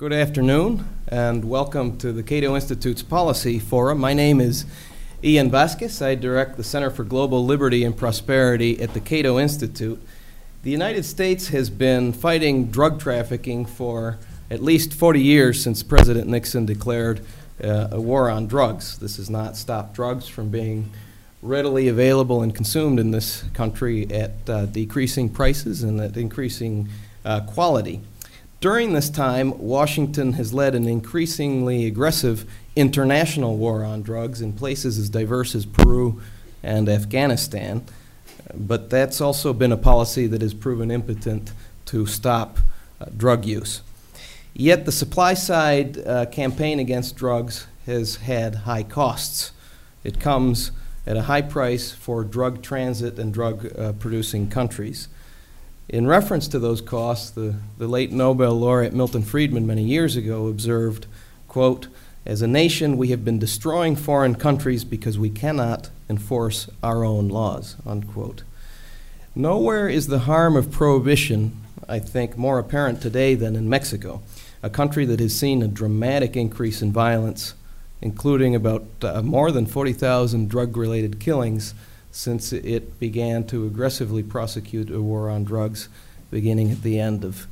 Good afternoon, and welcome to the Cato Institute's Policy Forum. My name is Ian Vasquez. I direct the Center for Global Liberty and Prosperity at the Cato Institute. The United States has been fighting drug trafficking for at least 40 years since President Nixon declared uh, a war on drugs. This has not stopped drugs from being readily available and consumed in this country at uh, decreasing prices and at increasing uh, quality. During this time, Washington has led an increasingly aggressive international war on drugs in places as diverse as Peru and Afghanistan. But that's also been a policy that has proven impotent to stop uh, drug use. Yet the supply side uh, campaign against drugs has had high costs. It comes at a high price for drug transit and drug uh, producing countries. In reference to those costs, the, the late Nobel laureate Milton Friedman many years ago observed, quote, as a nation, we have been destroying foreign countries because we cannot enforce our own laws, unquote. Nowhere is the harm of prohibition, I think, more apparent today than in Mexico, a country that has seen a dramatic increase in violence, including about uh, more than 40,000 drug related killings since it began to aggressively prosecute a war on drugs beginning at the end of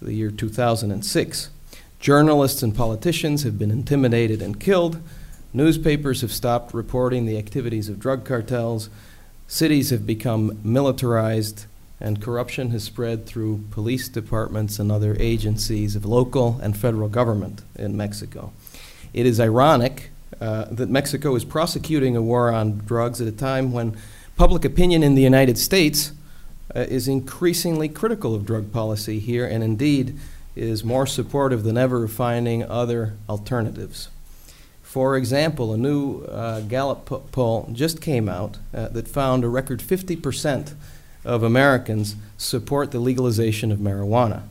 the year 2006. Journalists and politicians have been intimidated and killed. Newspapers have stopped reporting the activities of drug cartels. Cities have become militarized, and corruption has spread through police departments and other agencies of local and federal government in Mexico. It is ironic uh, that Mexico is prosecuting a war on drugs at a time when public opinion in the United States uh, is increasingly critical of drug policy here and indeed is more supportive than ever of finding other alternatives. For example, a new uh, Gallup po- poll just came out uh, that found a record 50% of Americans support the legalization of marijuana.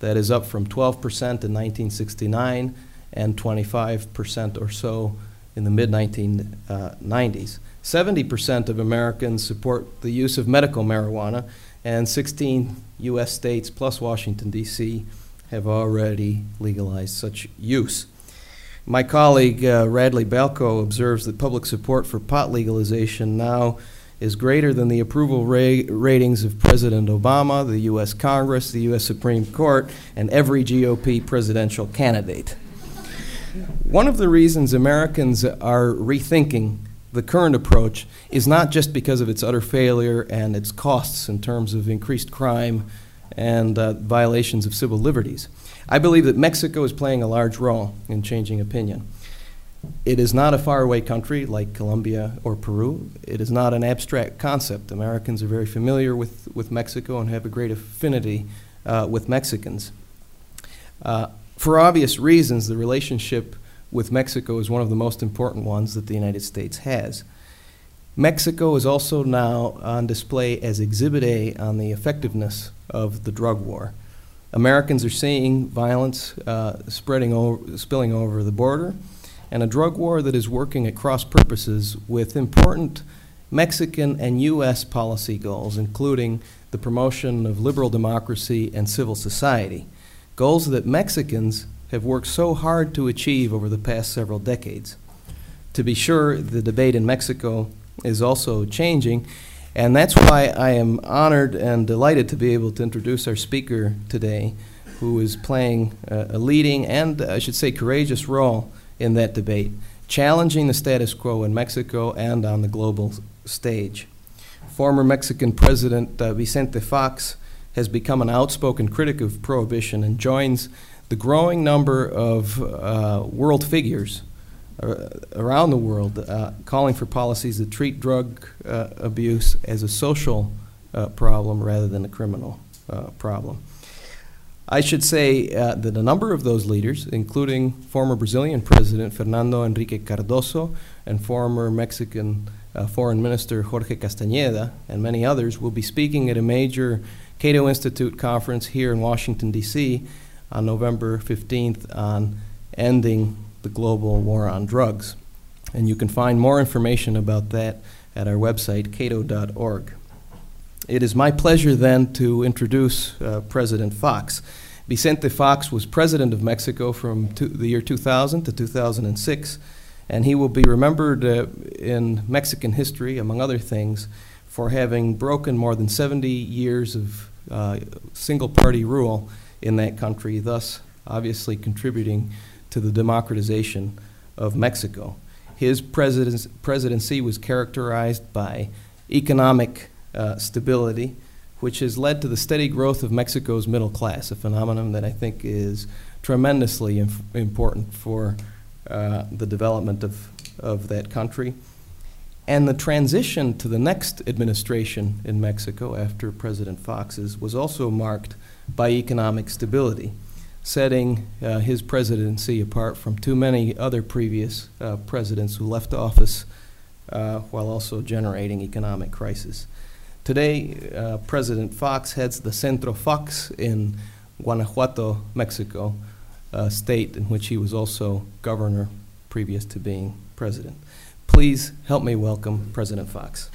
That is up from 12% in 1969 and 25% or so in the mid 1990s. 70% of Americans support the use of medical marijuana, and 16 U.S. states plus Washington, D.C. have already legalized such use. My colleague uh, Radley Balko observes that public support for pot legalization now is greater than the approval ra- ratings of President Obama, the U.S. Congress, the U.S. Supreme Court, and every GOP presidential candidate. One of the reasons Americans are rethinking the current approach is not just because of its utter failure and its costs in terms of increased crime and uh, violations of civil liberties. I believe that Mexico is playing a large role in changing opinion. It is not a faraway country like Colombia or Peru. It is not an abstract concept. Americans are very familiar with, with Mexico and have a great affinity uh, with Mexicans. Uh, for obvious reasons, the relationship with Mexico is one of the most important ones that the United States has. Mexico is also now on display as Exhibit A on the effectiveness of the drug war. Americans are seeing violence uh, spreading over, spilling over the border, and a drug war that is working at cross purposes with important Mexican and U.S. policy goals, including the promotion of liberal democracy and civil society goals that Mexicans have worked so hard to achieve over the past several decades. To be sure, the debate in Mexico is also changing, and that's why I am honored and delighted to be able to introduce our speaker today, who is playing a leading and, I should say, courageous role in that debate, challenging the status quo in Mexico and on the global stage. Former Mexican President uh, Vicente Fox has become an outspoken critic of prohibition and joins the growing number of uh, world figures uh, around the world uh, calling for policies that treat drug uh, abuse as a social uh, problem rather than a criminal uh, problem. I should say that a number of those leaders, including former Brazilian President Fernando Henrique Cardoso and former Mexican Foreign Minister Jorge Castañeda, and many others, will be speaking at a major Cato Institute conference here in Washington, D.C. on November 15th on ending the global war on drugs. And you can find more information about that at our website, cato.org. It is my pleasure then to introduce uh, President Fox. Vicente Fox was president of Mexico from two, the year 2000 to 2006, and he will be remembered uh, in Mexican history, among other things, for having broken more than 70 years of uh, single party rule in that country, thus obviously contributing to the democratization of Mexico. His presidency was characterized by economic uh, stability, which has led to the steady growth of Mexico's middle class, a phenomenon that I think is tremendously inf- important for uh, the development of, of that country. And the transition to the next administration in Mexico after President Fox's was also marked by economic stability, setting uh, his presidency apart from too many other previous uh, presidents who left office uh, while also generating economic crisis. Today, uh, President Fox heads the Centro Fox in Guanajuato, Mexico, a state in which he was also governor previous to being president. Please help me welcome President Fox.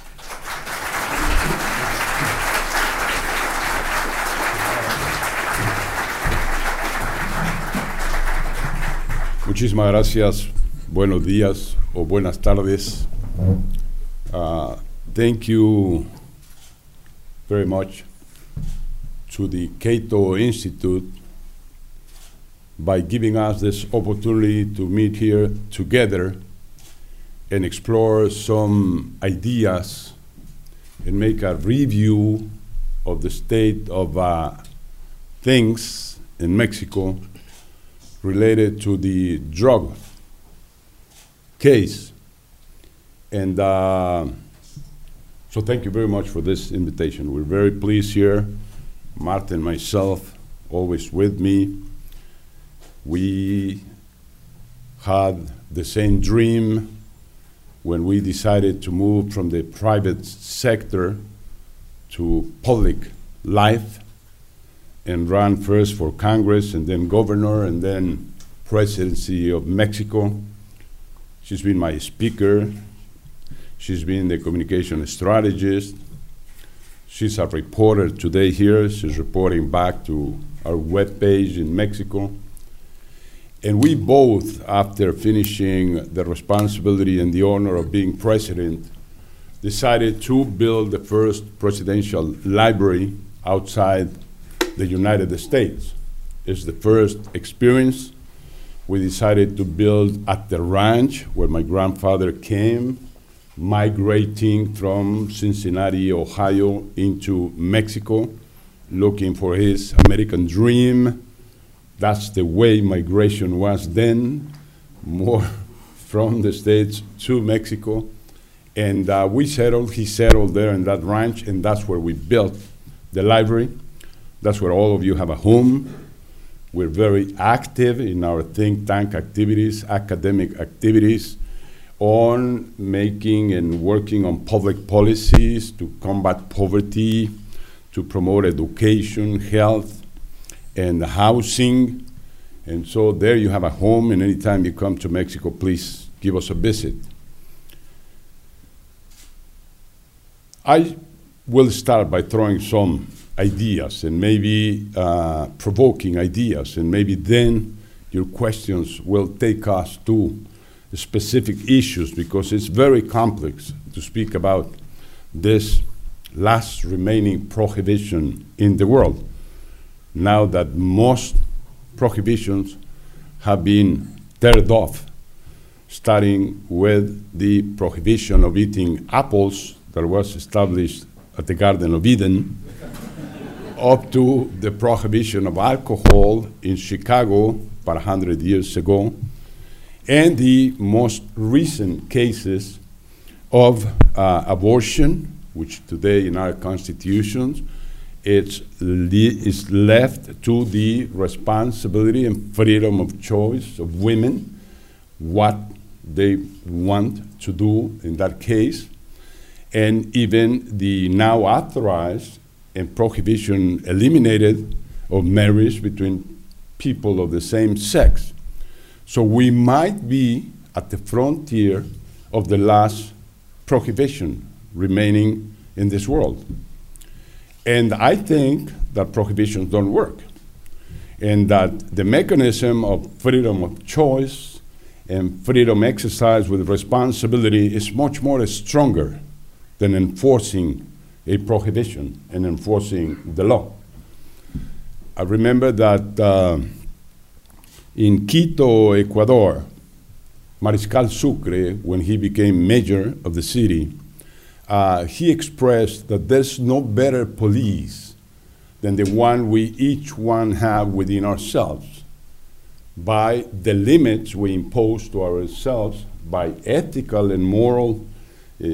Muchísimas gracias. Buenos días o buenas tardes. Uh, thank you very much to the Cato Institute by giving us this opportunity to meet here together and explore some ideas and make a review of the state of uh, things in Mexico related to the drug case. And uh, so, thank you very much for this invitation. We're very pleased here. Marta, myself, always with me. We had the same dream when we decided to move from the private sector to public life and run first for Congress and then governor and then presidency of Mexico. She's been my speaker. She's been the communication strategist. She's a reporter today here. She's reporting back to our webpage in Mexico. And we both, after finishing the responsibility and the honor of being president, decided to build the first presidential library outside the United States. It's the first experience. We decided to build at the ranch where my grandfather came, migrating from Cincinnati, Ohio, into Mexico, looking for his American dream that's the way migration was then, more from the States to Mexico. And uh, we settled, he settled there in that ranch, and that's where we built the library. That's where all of you have a home. We're very active in our think tank activities, academic activities, on making and working on public policies to combat poverty, to promote education, health, and housing. And so there you have a home, and anytime you come to Mexico, please give us a visit. I will start by throwing some ideas and maybe uh, provoking ideas, and maybe then your questions will take us to specific issues because it's very complex to speak about this last remaining prohibition in the world now that most prohibitions have been teared off, starting with the prohibition of eating apples that was established at the Garden of Eden, up to the prohibition of alcohol in Chicago about 100 years ago, and the most recent cases of uh, abortion, which today in our constitutions it's le- is left to the responsibility and freedom of choice of women what they want to do in that case, and even the now authorized and prohibition eliminated of marriage between people of the same sex. So we might be at the frontier of the last prohibition remaining in this world. And I think that prohibitions don't work. and that the mechanism of freedom of choice and freedom exercise with responsibility is much more stronger than enforcing a prohibition and enforcing the law. I remember that uh, in Quito, Ecuador, Mariscal Sucre, when he became mayor of the city, uh, he expressed that there's no better police than the one we each one have within ourselves by the limits we impose to ourselves by ethical and moral uh,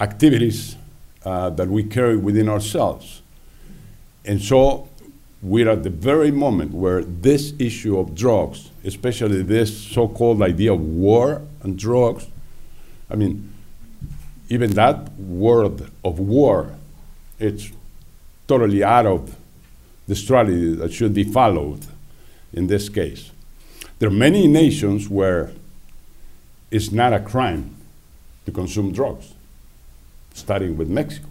activities uh, that we carry within ourselves. And so we're at the very moment where this issue of drugs, especially this so called idea of war and drugs, I mean, even that word of war, it's totally out of the strategy that should be followed in this case. There are many nations where it's not a crime to consume drugs, starting with Mexico.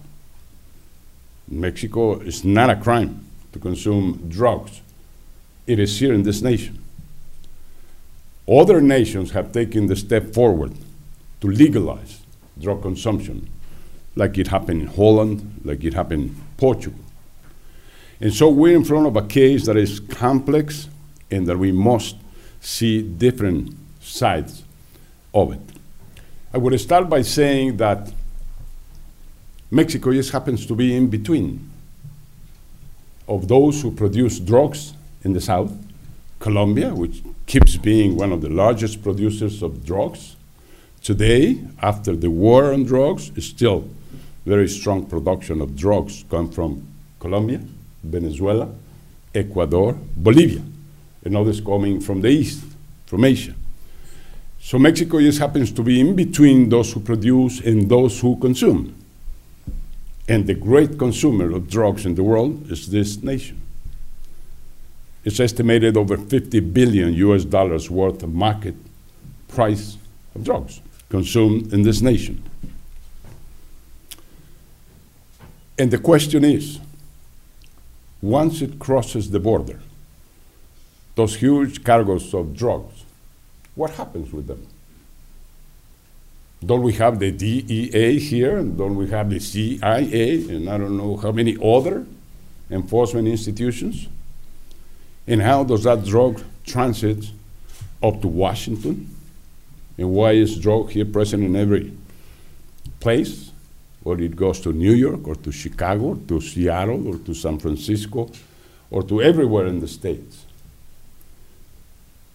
Mexico is not a crime to consume drugs. It is here in this nation. Other nations have taken the step forward to legalize drug consumption, like it happened in Holland, like it happened in Portugal. And so we're in front of a case that is complex and that we must see different sides of it. I would start by saying that Mexico just happens to be in between of those who produce drugs in the south, Colombia, which keeps being one of the largest producers of drugs. Today, after the war on drugs, still very strong production of drugs come from Colombia, Venezuela, Ecuador, Bolivia, and others coming from the east, from Asia. So Mexico just happens to be in between those who produce and those who consume. And the great consumer of drugs in the world is this nation. It's estimated over 50 billion US dollars worth of market price of drugs consumed in this nation. And the question is once it crosses the border, those huge cargoes of drugs, what happens with them? Don't we have the DEA here? And don't we have the CIA? And I don't know how many other enforcement institutions? And how does that drug transit up to Washington? And why is drug here present in every place? Or it goes to New York or to Chicago, or to Seattle or to San Francisco or to everywhere in the States?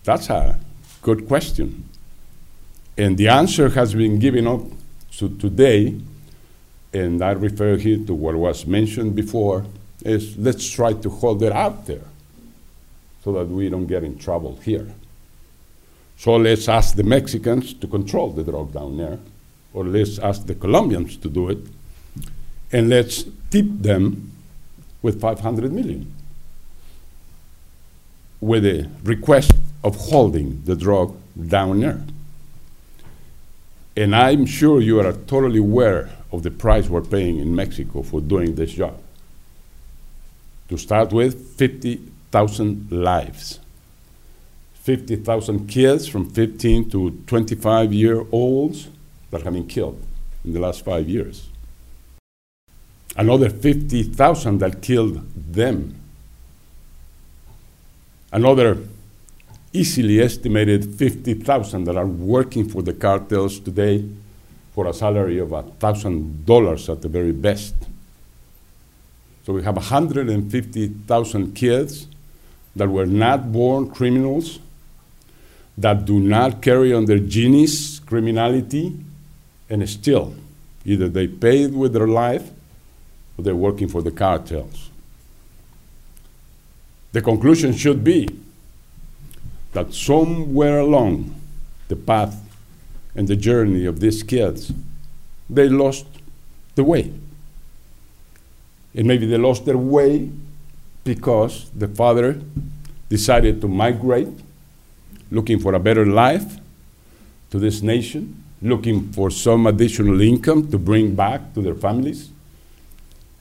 That's a good question. And the answer has been given up to today, and I refer here to what was mentioned before, is let's try to hold it out there so that we don't get in trouble here. So let's ask the Mexicans to control the drug down there, or let's ask the Colombians to do it, and let's tip them with 500 million with a request of holding the drug down there. And I'm sure you are totally aware of the price we're paying in Mexico for doing this job. To start with, 50,000 lives. 50,000 kids from 15 to 25 year olds that have been killed in the last five years. Another 50,000 that killed them. Another easily estimated 50,000 that are working for the cartels today for a salary of $1,000 at the very best. So we have 150,000 kids that were not born criminals, that do not carry on their genes criminality, and still, either they paid with their life or they're working for the cartels. The conclusion should be that somewhere along the path and the journey of these kids, they lost the way. And maybe they lost their way because the father decided to migrate, looking for a better life to this nation, looking for some additional income to bring back to their families.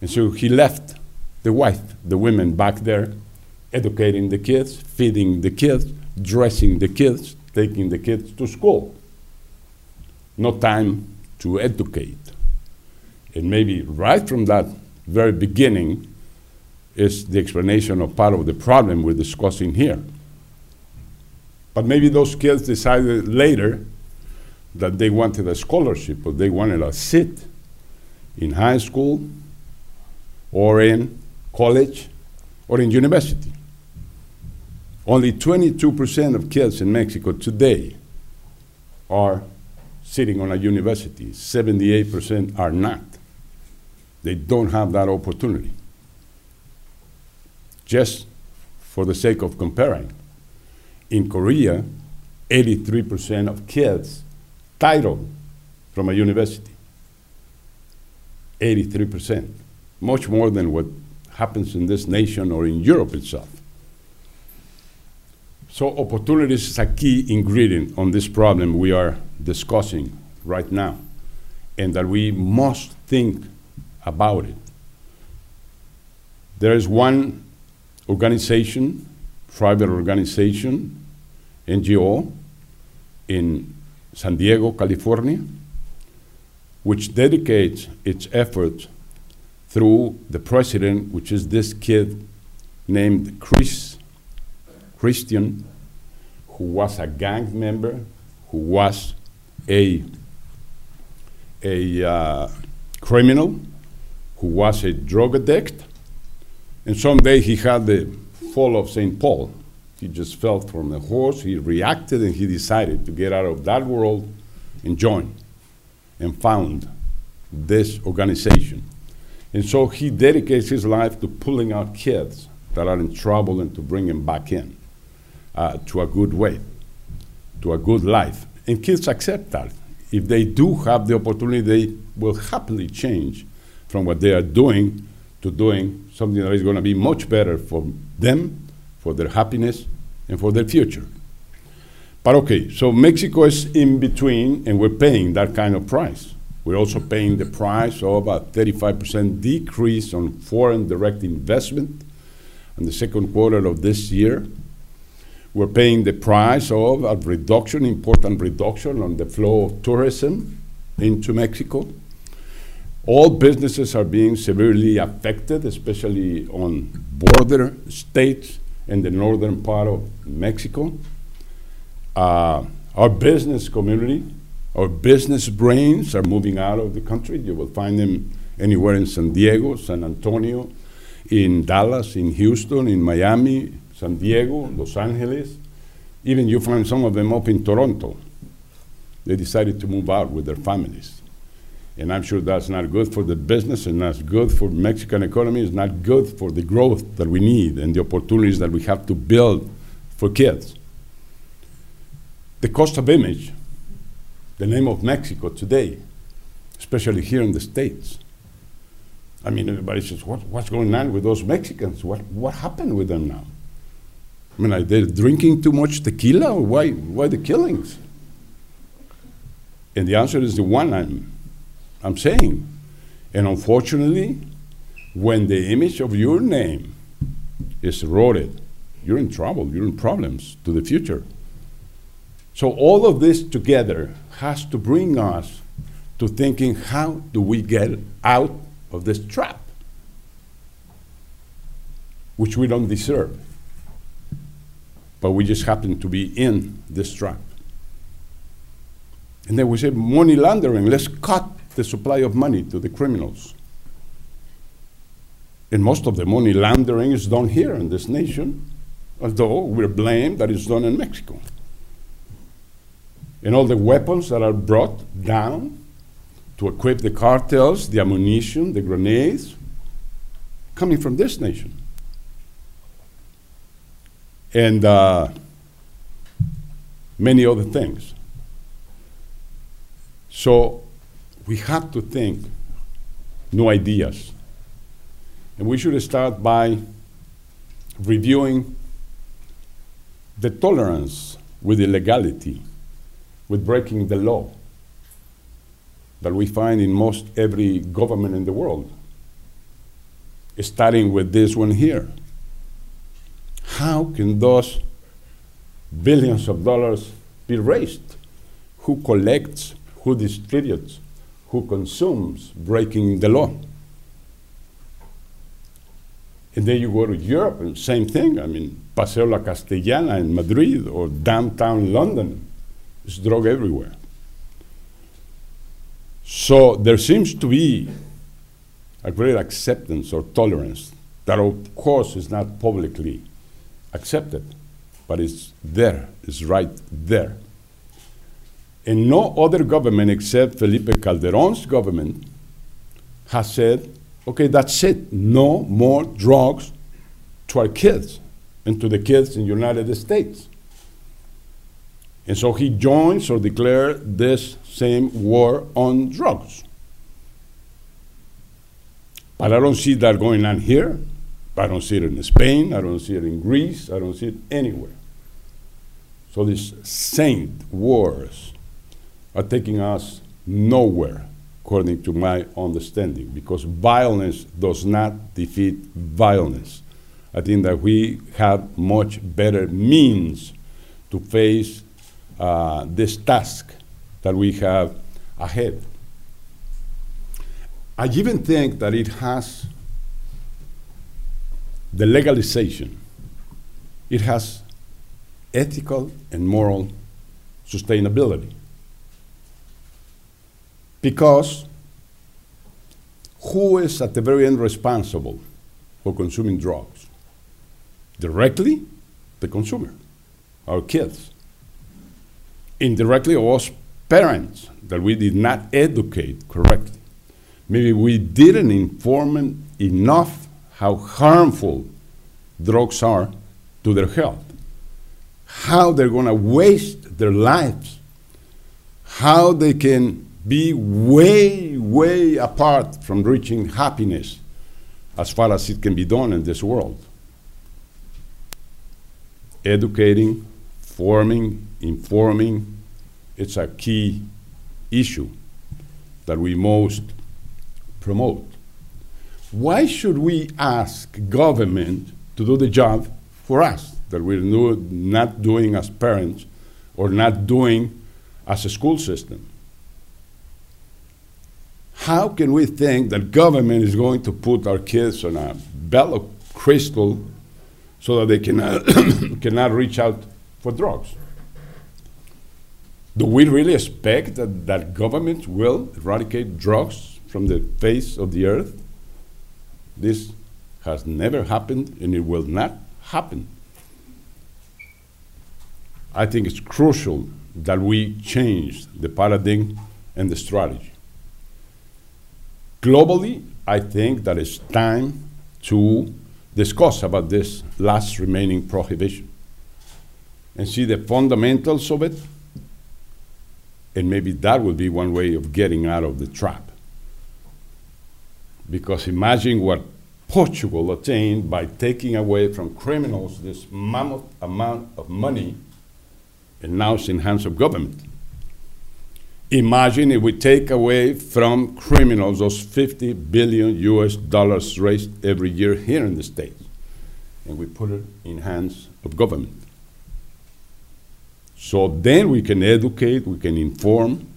And so he left the wife, the women back there educating the kids, feeding the kids, dressing the kids, taking the kids to school. No time to educate. And maybe right from that very beginning is the explanation of part of the problem we're discussing here. But maybe those kids decided later that they wanted a scholarship or they wanted a seat in high school or in college or in university. Only 22% of kids in Mexico today are sitting on a university, 78% are not. They don't have that opportunity. Just for the sake of comparing, in Korea, 83% of kids titled from a university. 83%. Much more than what happens in this nation or in Europe itself. So, opportunities is a key ingredient on this problem we are discussing right now, and that we must think about it. There is one organization, private organization, NGO, in San Diego, California, which dedicates its efforts through the president, which is this kid named Chris Christian, who was a gang member, who was a, a uh, criminal, who was a drug addict, and someday he had the fall of St. Paul. He just fell from the horse, he reacted, and he decided to get out of that world and join and found this organization. And so he dedicates his life to pulling out kids that are in trouble and to bring them back in uh, to a good way, to a good life. And kids accept that. If they do have the opportunity, they will happily change from what they are doing to doing something that is going to be much better for them, for their happiness, and for their future. But okay, so Mexico is in between, and we're paying that kind of price. We're also paying the price of a 35% decrease on foreign direct investment in the second quarter of this year. We're paying the price of a reduction, important reduction on the flow of tourism into Mexico. All businesses are being severely affected, especially on border states in the northern part of Mexico. Uh, our business community, our business brains are moving out of the country. You will find them anywhere in San Diego, San Antonio, in Dallas, in Houston, in Miami, San Diego, Los Angeles. Even you find some of them up in Toronto. They decided to move out with their families. And I'm sure that's not good for the business and that's good for Mexican economy. It's not good for the growth that we need and the opportunities that we have to build for kids. The cost of image, the name of Mexico today, especially here in the States. I mean, everybody says, what, what's going on with those Mexicans? What, what happened with them now? I mean, are they drinking too much tequila why, why the killings? And the answer is the one I'm, I'm saying. And unfortunately, when the image of your name is eroded, you're in trouble, you're in problems to the future. So, all of this together has to bring us to thinking how do we get out of this trap, which we don't deserve but we just happen to be in this trap. And then we say money laundering, let's cut the supply of money to the criminals. And most of the money laundering is done here in this nation, although we're blamed that it's done in Mexico. And all the weapons that are brought down to equip the cartels, the ammunition, the grenades, coming from this nation and uh, many other things. So we have to think new ideas. And we should start by reviewing the tolerance with illegality, with breaking the law that we find in most every government in the world, starting with this one here. how can those billions of dollars be raised? Who collects, who distributes, who consumes, breaking the law? And then you go to Europe, and same thing. I mean, Paseo La Castellana in Madrid or downtown London. There's drug everywhere. So there seems to be a great acceptance or tolerance that, of course, is not publicly accepted, but it's there, it's right there. And no other government except Felipe Calderon's government has said, okay, that's it, no more drugs to our kids and to the kids in the United States. And so he joins or declares this same war on drugs. But I don't see that going on here. I don't see it in Spain. I don't see it in Greece. I don't see it anywhere. So these saint wars are taking us nowhere, according to my understanding, because violence does not defeat violence. I think that we have much better means to face uh, this task that we have ahead. I even think that it has the legalization, it has ethical and moral sustainability. Because who is at the very end responsible for consuming drugs? Directly, the consumer, our kids. Indirectly, us parents that we did not educate correctly. Maybe we didn't inform enough how harmful drugs are to their health, how they're going to waste their lives, how they can be way, way apart from reaching happiness as far as it can be done in this world. Educating, forming, informing, it's a key issue that we most promote. Why should we ask government to do the job for us that we're no, not doing as parents or not doing as a school system? How can we think that government is going to put our kids on a bell of crystal so that they cannot, cannot reach out for drugs? Do we really expect that, that government will eradicate drugs from the face of the earth? This has never happened and it will not happen. I think it's crucial that we change the paradigm and the strategy. Globally, I think that it's time to discuss about this last remaining prohibition and see the fundamentals of it and maybe that would be one way of getting out of the trap. Because imagine what Portugal attained by taking away from criminals this mammoth amount of money, and now it's in hands of government. Imagine if we take away from criminals those 50 billion US dollars raised every year here in the States, and we put it in hands of government. So then we can educate, we can inform,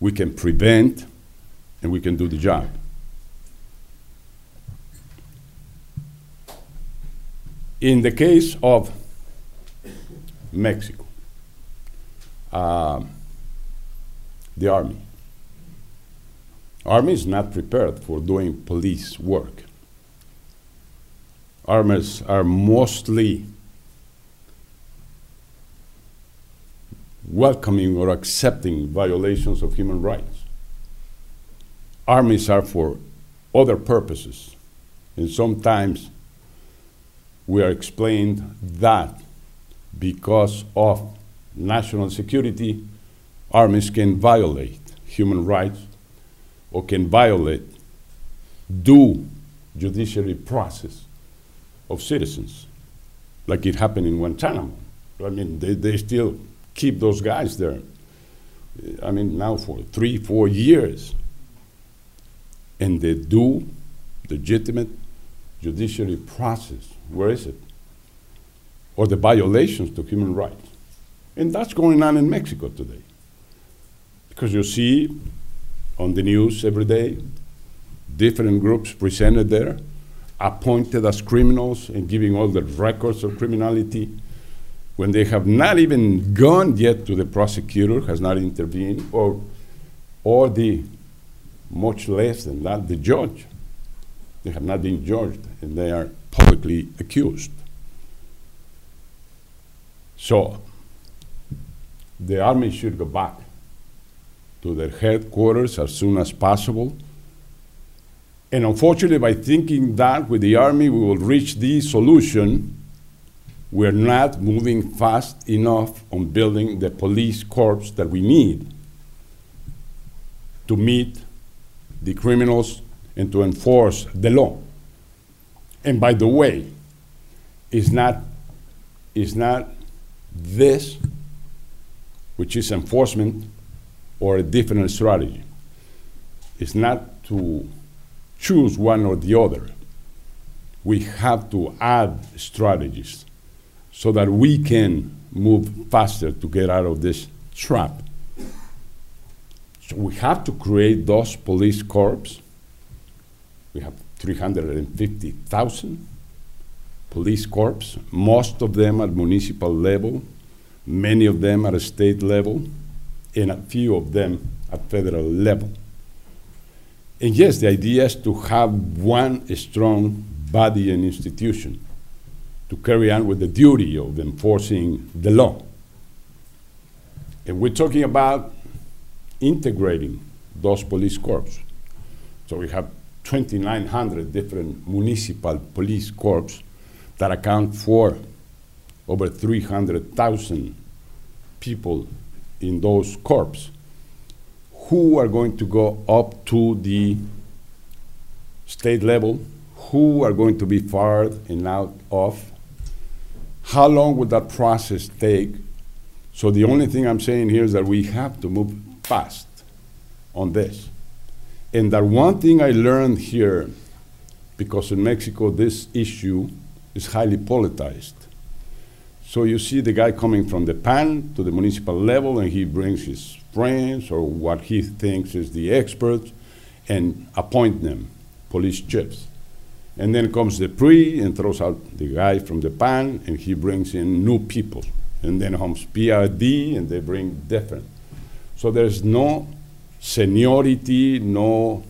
we can prevent, and we can do the job. In the case of Mexico, uh, the army. Army is not prepared for doing police work. Armies are mostly welcoming or accepting violations of human rights. Armies are for other purposes, and sometimes we are explained that because of national security, armies can violate human rights or can violate due judiciary process of citizens, like it happened in Guantanamo. I mean, they, they still keep those guys there. I mean, now for three, four years. And they do legitimate judiciary process. Where is it? or the violations to human rights. And that's going on in Mexico today. Because you see on the news every day different groups presented there, appointed as criminals and giving all the records of criminality when they have not even gone yet to the prosecutor, has not intervened, or, or the, much less than that, the judge. They have not been judged, and they are publicly accused. So, the army should go back to their headquarters as soon as possible. And unfortunately, by thinking that with the army we will reach the solution, we're not moving fast enough on building the police corps that we need to meet the criminals and to enforce the law. And by the way, it's not, not this, which is enforcement, or a different strategy. It's not to choose one or the other. We have to add strategies so that we can move faster to get out of this trap. So we have to create those police corps. We have 350,000 police corps, most of them at municipal level, many of them at a state level, and a few of them at federal level. And yes, the idea is to have one strong body and institution to carry on with the duty of enforcing the law. And we're talking about integrating those police corps. So we have 2,900 different municipal police corps that account for over 300,000 people in those corps who are going to go up to the state level, who are going to be fired and out of, how long would that process take? So the only thing I'm saying here is that we have to move fast on this. And that one thing I learned here, because in Mexico this issue is highly politicized. So you see the guy coming from the PAN to the municipal level, and he brings his friends or what he thinks is the experts and appoint them police chiefs. And then comes the PRI and throws out the guy from the PAN, and he brings in new people. And then comes PRD, and they bring different. So there's no seniority, no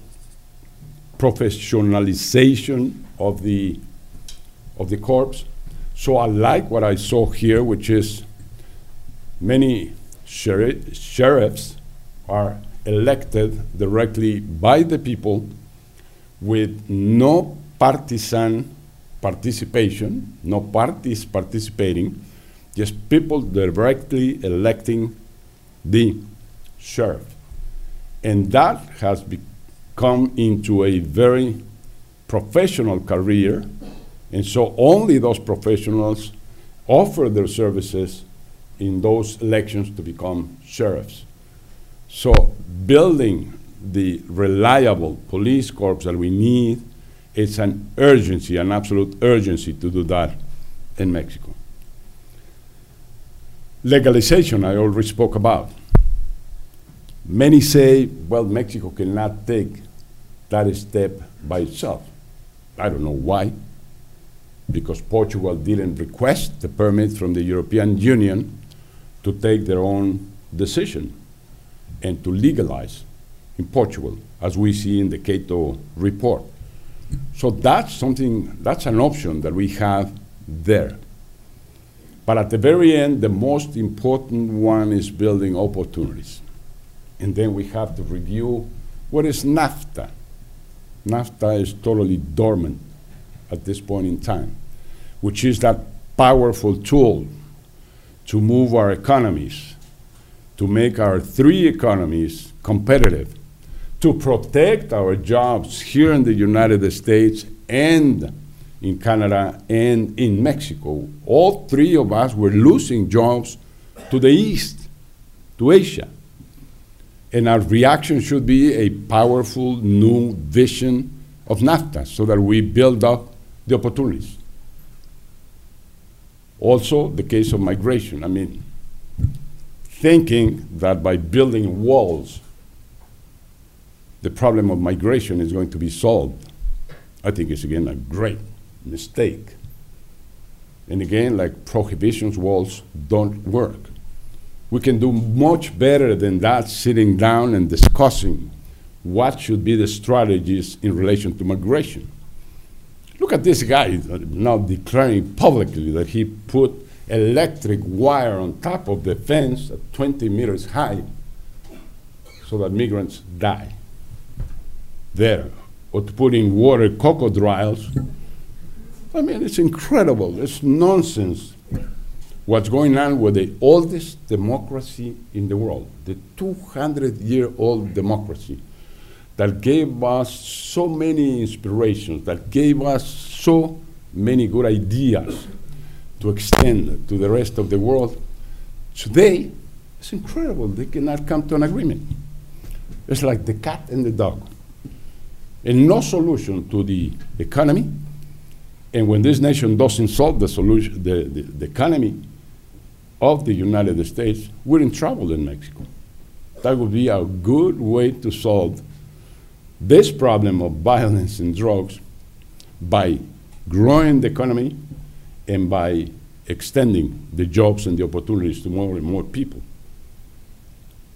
professionalization of the of the corps. So I like what I saw here, which is many sheri- sheriffs are elected directly by the people with no partisan participation, no parties participating, just people directly electing the sheriff. And that has become into a very professional career and so only those professionals offer their services in those elections to become sheriffs. So building the reliable police corps that we need, it's an urgency, an absolute urgency to do that in Mexico. Legalization, I already spoke about. Many say, well, Mexico cannot take that step by itself. I don't know why because Portugal didn't request the permit from the European Union to take their own decision and to legalize in Portugal, as we see in the Cato report. So that's something, that's an option that we have there. But at the very end, the most important one is building opportunities. And then we have to review what is NAFTA. NAFTA is totally dormant at this point in time, which is that powerful tool to move our economies, to make our three economies competitive, to protect our jobs here in the United States and in Canada and in Mexico. All three of us were losing jobs to the east, to Asia. And our reaction should be a powerful new vision of NAFTA so that we build up the opportunities. Also, the case of migration. I mean, thinking that by building walls, the problem of migration is going to be solved, I think is again a great mistake. And again, like prohibitions walls don't work. We can do much better than that sitting down and discussing what should be the strategies in relation to migration. Look at this guy now declaring publicly that he put electric wire on top of the fence at 20 meters high so that migrants die there, or to put in water crocodiles. I mean, it's incredible. It's nonsense what's going on with the oldest democracy in the world, the 200 year old democracy that gave us so many inspirations, that gave us so many good ideas to extend to the rest of the world. Today, it's incredible. They cannot come to an agreement. It's like the cat and the dog. And no solution to the economy. And when this nation doesn't solve the solution, the, the, the economy of the United States, we're in trouble in Mexico. That would be a good way to solve this problem of violence and drugs by growing the economy and by extending the jobs and the opportunities to more and more people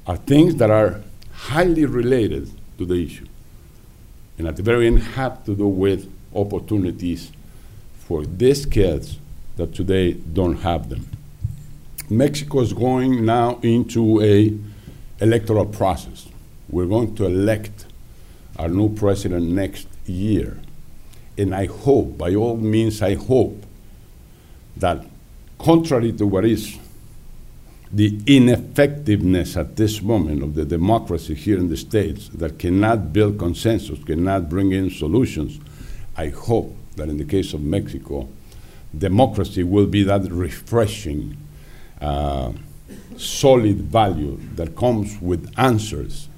are things that are highly related to the issue. And at the very end, have to do with opportunities for these kids that today don't have them. Mexico is going now into a electoral process. We're going to elect our new president next year. And I hope, by all means, I hope that contrary to what is the ineffectiveness at this moment of the democracy here in the States that cannot build consensus, cannot bring in solutions, I hope that in the case of Mexico, democracy will be that refreshing, uh, solid value that comes with answers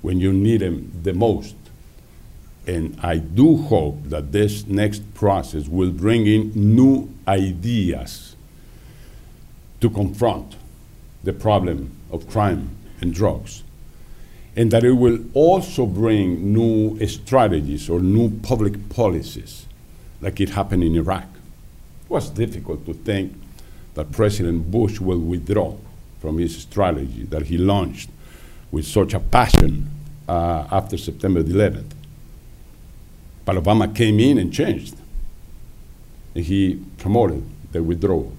when you need them the most. And I do hope that this next process will bring in new ideas to confront the problem of crime and drugs. And that it will also bring new strategies or new public policies, like it happened in Iraq. It was difficult to think that President Bush will withdraw from his strategy that he launched with such a passion uh, after September 11th. But Obama came in and changed. And he promoted the withdrawal.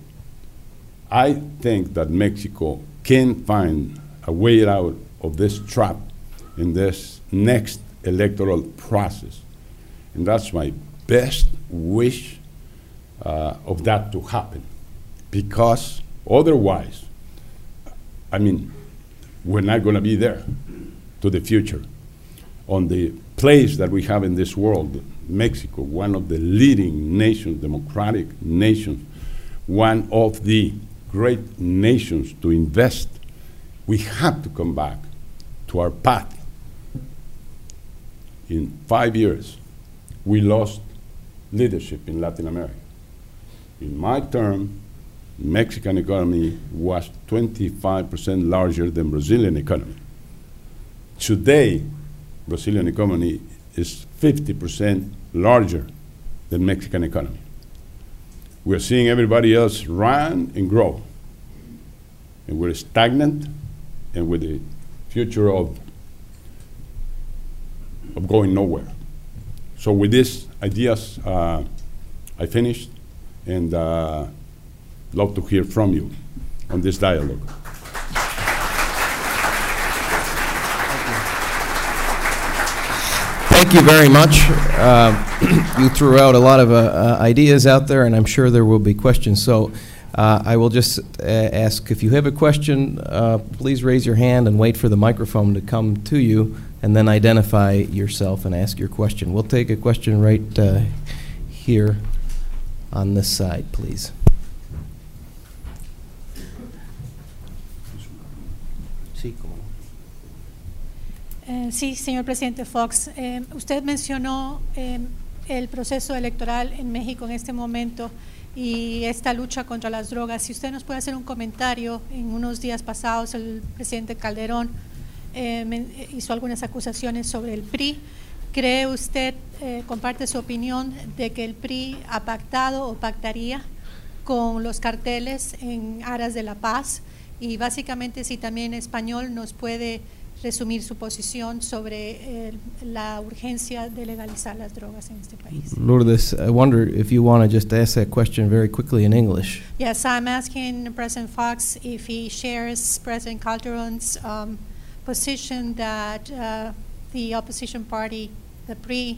I think that Mexico can find a way out of this trap in this next electoral process. And that's my best wish uh, of that to happen. Because otherwise, I mean, we're not going to be there to the future on the place that we have in this world, Mexico, one of the leading nations, democratic nations, one of the great nations to invest, we have to come back to our path. In five years, we lost leadership in Latin America. In my term, Mexican economy was 25% larger than Brazilian economy. Today, Brazilian economy is 50% larger than Mexican economy. We're seeing everybody else run and grow. And we're stagnant and with the future of, of going nowhere. So with these ideas, uh, I finished and uh, love to hear from you on this dialogue. Thank you very much. Uh, you threw out a lot of uh, uh, ideas out there, and I'm sure there will be questions. So uh, I will just uh, ask if you have a question, uh, please raise your hand and wait for the microphone to come to you, and then identify yourself and ask your question. We'll take a question right here on this side, please. Eh, sí, señor presidente Fox. Eh, usted mencionó eh, el proceso electoral en México en este momento y esta lucha contra las drogas. Si usted nos puede hacer un comentario, en unos días pasados el presidente Calderón eh, men- hizo algunas acusaciones sobre el PRI. ¿Cree usted, eh, comparte su opinión, de que el PRI ha pactado o pactaría con los carteles en aras de la paz? Y básicamente, si también español nos puede resumir su posición sobre eh, la urgencia de legalizar las drogas en este país. Lourdes, I wonder if you want to just ask that question very quickly in English. Yes, I'm asking President Fox if he shares President Calderon's um, position that uh, the opposition party, the PRI,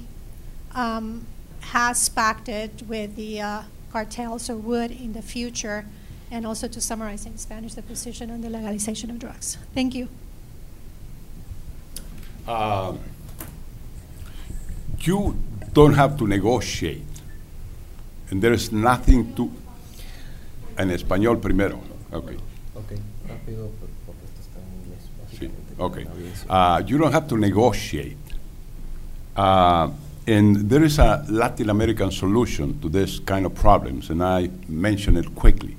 um, has pacted with the uh, cartels or would in the future, and also to summarize in Spanish the position on the legalization of drugs. Thank you. Um, you don't have to negotiate, and there is nothing to. En español primero. Okay. Okay, rápido, porque esto está en inglés. Sí, okay. con la audiencia. Uh, you don't have to negotiate. Uh, and there is a Latin American solution to this kind of problems, and I mention it quickly.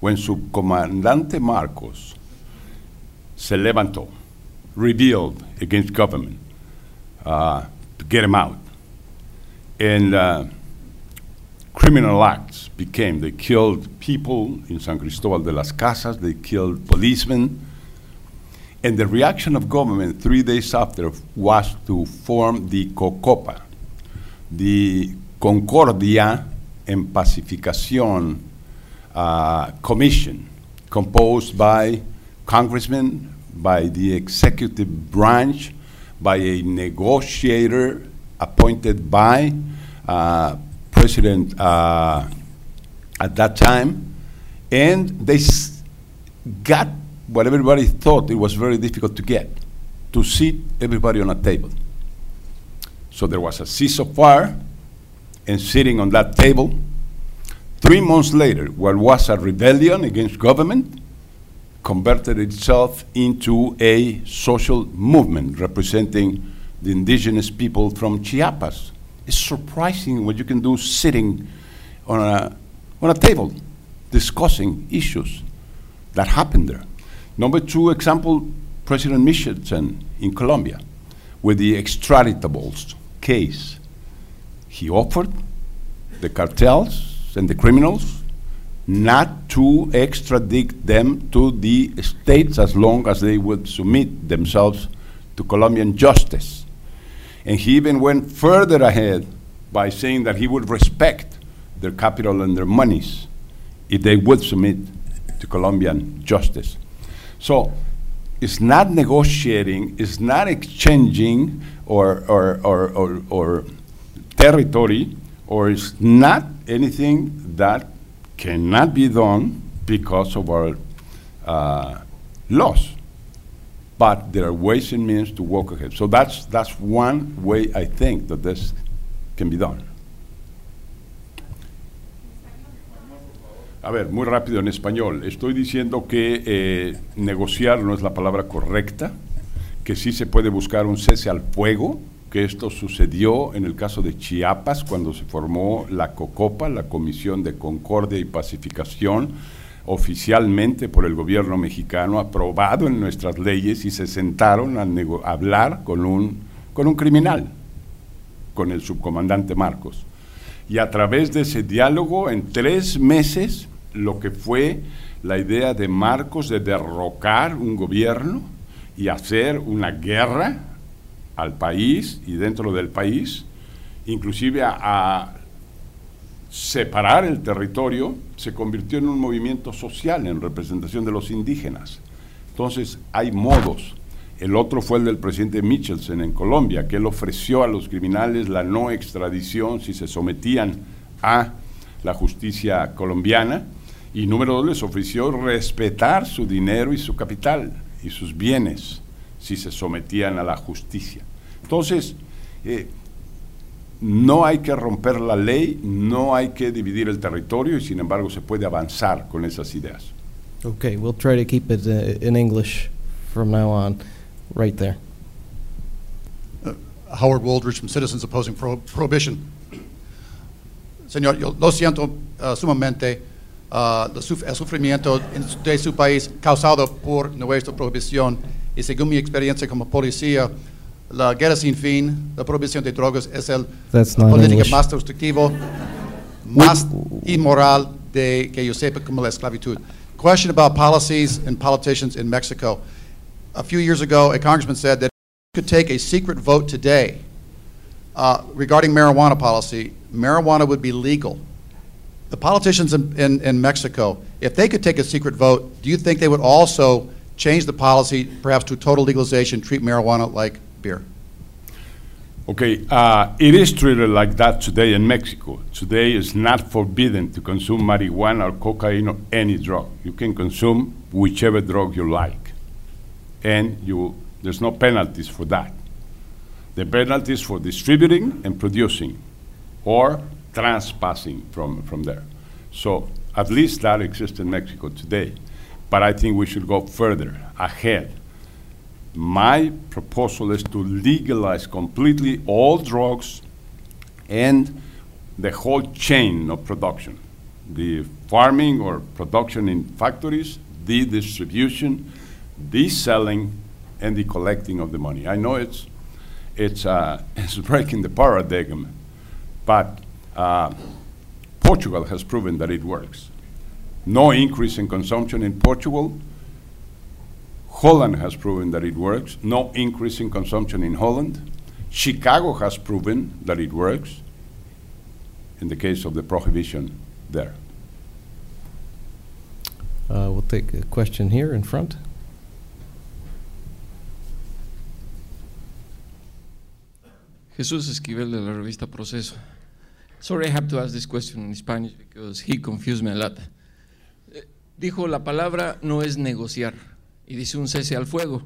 When Subcomandante Marcos se levantó, rebelled against government uh, to get him out, and uh, criminal acts became, they killed people in San Cristobal de las Casas, they killed policemen, and the reaction of government three days after was to form the COCOPA, the Concordia en Pacificación uh, Commission, composed by congressmen, by the executive branch, by a negotiator appointed by uh, President uh, at that time, and they got what everybody thought it was very difficult to get to seat everybody on a table. So there was a ceasefire, and sitting on that table, three months later, what was a rebellion against government converted itself into a social movement representing the indigenous people from Chiapas. It's surprising what you can do sitting on a, on a table discussing issues that happened there. Number two example, President Michelsen in Colombia with the extraditables case. He offered the cartels and the criminals not to extradite them to the states as long as they would submit themselves to Colombian justice. And he even went further ahead by saying that he would respect their capital and their monies if they would submit to Colombian justice. So it's not negotiating, it's not exchanging or, or, or, or, or territory, or it's not anything that cannot be done because of our uh, laws. But there are ways and means to walk ahead. So that's, that's one way I think that this can be done. A ver, muy rápido en español. Estoy diciendo que eh, negociar no es la palabra correcta, que sí se puede buscar un cese al fuego, que esto sucedió en el caso de Chiapas cuando se formó la COCOPA, la Comisión de Concordia y Pacificación, oficialmente por el gobierno mexicano, aprobado en nuestras leyes y se sentaron a, a hablar con un, con un criminal, con el subcomandante Marcos. Y a través de ese diálogo, en tres meses, lo que fue la idea de Marcos de derrocar un gobierno y hacer una guerra al país y dentro del país, inclusive a, separar el territorio, se convirtió en un movimiento social en representación de los indígenas. Entonces, hay modos. El otro fue el del presidente Michelson en Colombia, que él ofreció a los criminales la no extradición si se sometían a la justicia colombiana. Y número dos, les ofreció respetar su dinero y su capital y sus bienes si se sometían a la justicia. Entonces, eh, no hay que romper la ley, no hay que dividir el territorio y sin embargo se puede avanzar con esas ideas. Okay, we'll try to keep it uh, in English from now on, right there. Howard Wooldridge from Citizens Opposing Pro- Prohibition. señor, yo lo siento ah, sumamente suf- el sufrimiento en su- de su país causado por nuestra prohibición. Y según mi experiencia como policía, la guerra sin fin, la prohibición de drogas es el That's la política English. más más inmoral de que yo sepa como la esclavitud. Question about policies and politicians in Mexico. A few years ago, a congressman said that if you could take a secret vote today uh, regarding marijuana policy, marijuana would be legal. The politicians in, in, in Mexico, if they could take a secret vote, do you think they would also change the policy, perhaps to total legalization, treat marijuana like beer? Okay, uh, it is treated like that today in Mexico. Today it's not forbidden to consume marijuana or cocaine or any drug. You can consume whichever drug you like, and you there's no penalties for that. The penalties for distributing and producing, or trespassing from from there. So at least that exists in Mexico today, but I think we should go further ahead my proposal is to legalize completely all drugs and the whole chain of production the farming or production in factories, the distribution, the selling, and the collecting of the money. I know it's, it's, uh, it's breaking the paradigm, but uh, Portugal has proven that it works. No increase in consumption in Portugal, Holland has proven that it works. No increase in consumption in Holland. Chicago has proven that it works in the case of the prohibition there. Uh, We'll take a question here in front. Jesús Esquivel de la revista Proceso. Sorry, I have to ask this question in Spanish because he confused me a lot. Dijo, la palabra no es negociar y dice un cese al fuego.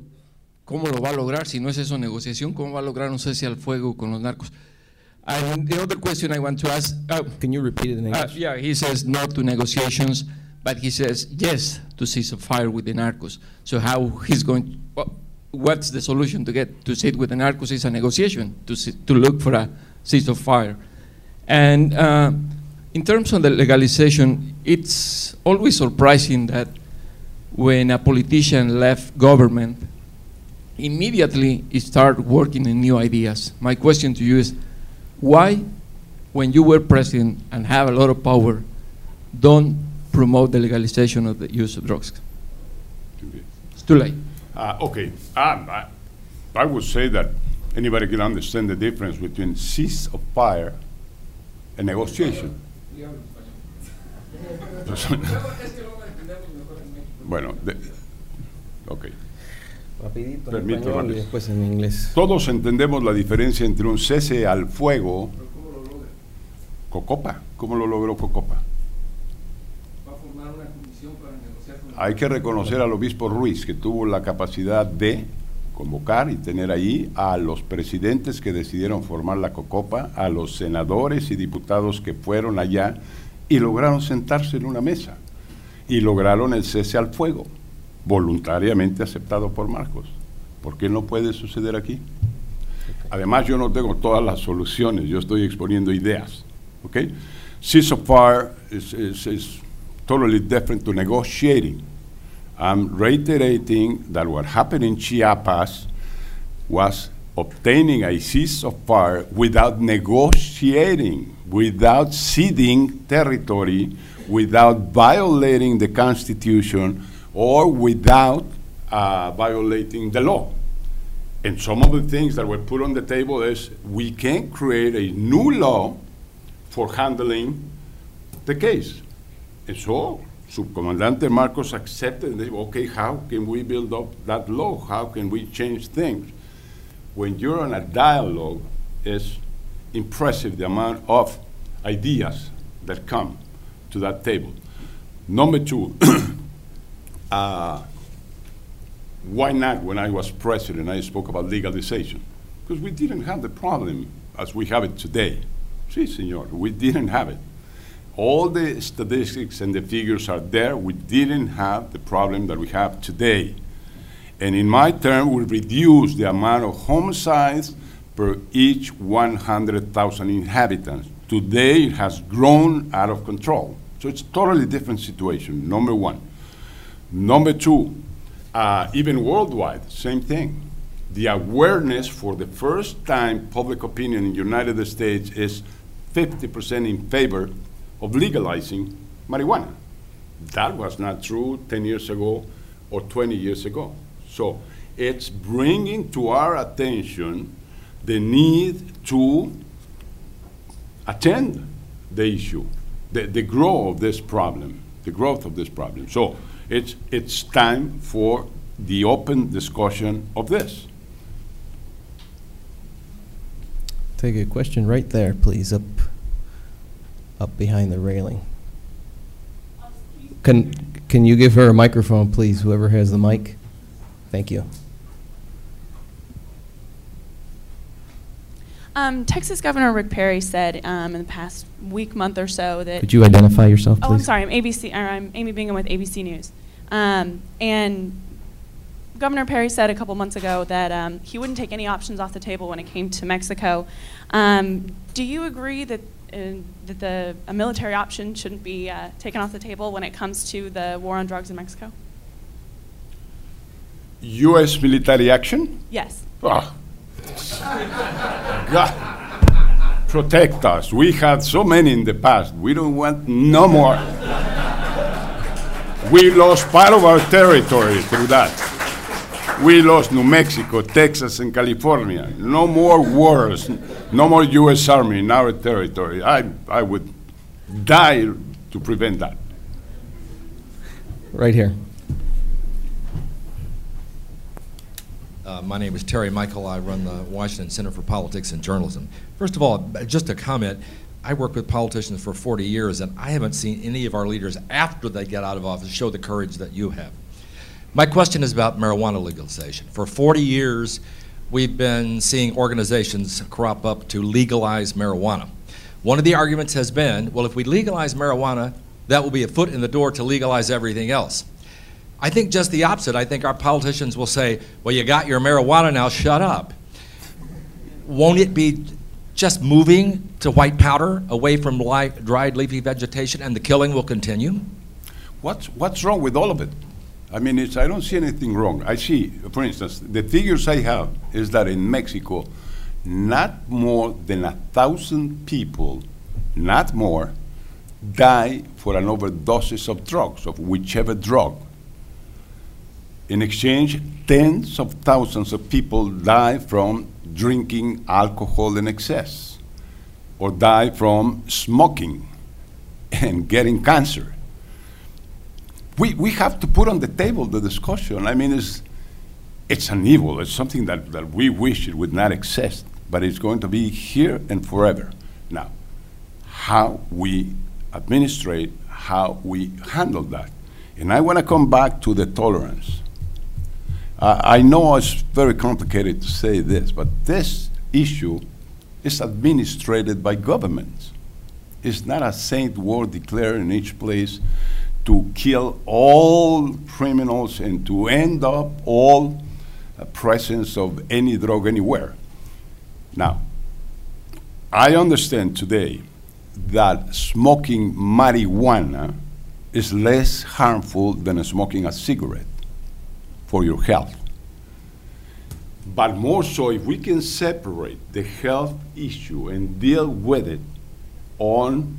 ¿Cómo lo va a lograr si no es eso negociación? ¿Cómo va a lograr un cese al fuego con los narcos? And the other question I want to ask, uh, Can you repeat it in uh, English? yeah, he says no to negotiations, but he says yes to ceasefire with the narcos. So how he's going? What, what's the solution to get to sit with the narcos? Is a negotiation to sit, to look for a ceasefire. And uh, in terms of the legalization, it's always surprising that when a politician left government, immediately he started working in new ideas. My question to you is, why, when you were president and have a lot of power, don't promote the legalization of the use of drugs? It's too late. Uh, okay, um, I, I would say that anybody can understand the difference between cease of fire and negotiation. Bueno, de- ok. Rapidito en Permito, español y rápido. después en inglés. Todos entendemos la diferencia entre un cese al fuego. Cocopa, ¿cómo lo logró Cocopa? Hay que reconocer al obispo Ruiz que tuvo la capacidad de convocar y tener ahí a los presidentes que decidieron formar la Cocopa, a los senadores y diputados que fueron allá y lograron sentarse en una mesa y lograron el cese al fuego, voluntariamente aceptado por Marcos. ¿Por qué no puede suceder aquí? Además, yo no tengo todas las soluciones, yo estoy exponiendo ideas. Okay? Ceasefire is, is, is totally different to negotiating. I'm reiterating that what happened in Chiapas was obtaining a ceasefire without negotiating, without ceding territory, without violating the Constitution, or without uh, violating the law. And some of the things that were put on the table is we can create a new law for handling the case. And so, Subcomandante Marcos accepted, and they, okay, how can we build up that law? How can we change things? When you're in a dialogue, it's impressive the amount of ideas that come to that table. Number two, uh, why not when I was president I spoke about legalization? Because we didn't have the problem as we have it today. Sí, señor, we didn't have it. All the statistics and the figures are there. We didn't have the problem that we have today. And in my term, we reduced the amount of homicides per each 100,000 inhabitants Today, it has grown out of control. So it's a totally different situation, number one. Number two, uh, even worldwide, same thing. The awareness for the first time, public opinion in the United States is 50% in favor of legalizing marijuana. That was not true 10 years ago or 20 years ago. So it's bringing to our attention the need to attend the issue, the, the growth of this problem, the growth of this problem. So it's, it's time for the open discussion of this. Take a question right there, please, up, up behind the railing. Can, can you give her a microphone, please, whoever has the mic? Thank you. Um, Texas Governor Rick Perry said um, in the past week, month or so that. Could you identify yourself, please? Oh, I'm sorry. I'm ABC. Or I'm Amy Bingham with ABC News. Um, and Governor Perry said a couple months ago that um, he wouldn't take any options off the table when it came to Mexico. Um, do you agree that that the a military option shouldn't be uh, taken off the table when it comes to the war on drugs in Mexico? U.S. military action? Yes. Ah. God, protect us. We had so many in the past. We don't want no more. we lost part of our territory through that. We lost New Mexico, Texas, and California. No more wars. No more U.S. Army in our territory. I, I would die to prevent that. Right here. Uh, my name is Terry Michael. I run the Washington Center for Politics and Journalism. First of all, just a comment. I worked with politicians for 40 years, and I haven't seen any of our leaders after they get out of office show the courage that you have. My question is about marijuana legalization. For 40 years, we've been seeing organizations crop up to legalize marijuana. One of the arguments has been, well, if we legalize marijuana, that will be a foot in the door to legalize everything else. I think just the opposite. I think our politicians will say, well, you got your marijuana now, shut up. Won't it be just moving to white powder away from li- dried leafy vegetation and the killing will continue? What's, what's wrong with all of it? I mean, it's, I don't see anything wrong. I see, for instance, the figures I have is that in Mexico, not more than a thousand people, not more, die for an overdose of drugs, of whichever drug. In exchange, tens of thousands of people die from drinking alcohol in excess or die from smoking and getting cancer. We, we have to put on the table the discussion. I mean, it's, it's an evil. It's something that, that we wish it would not exist, but it's going to be here and forever. Now, how we administrate, how we handle that. And I want to come back to the tolerance. Uh, I know it's very complicated to say this, but this issue is administrated by governments. It's not a saint war declared in each place to kill all criminals and to end up all uh, presence of any drug anywhere. Now, I understand today that smoking marijuana is less harmful than smoking a cigarette for your health. But more so, if we can separate the health issue and deal with it on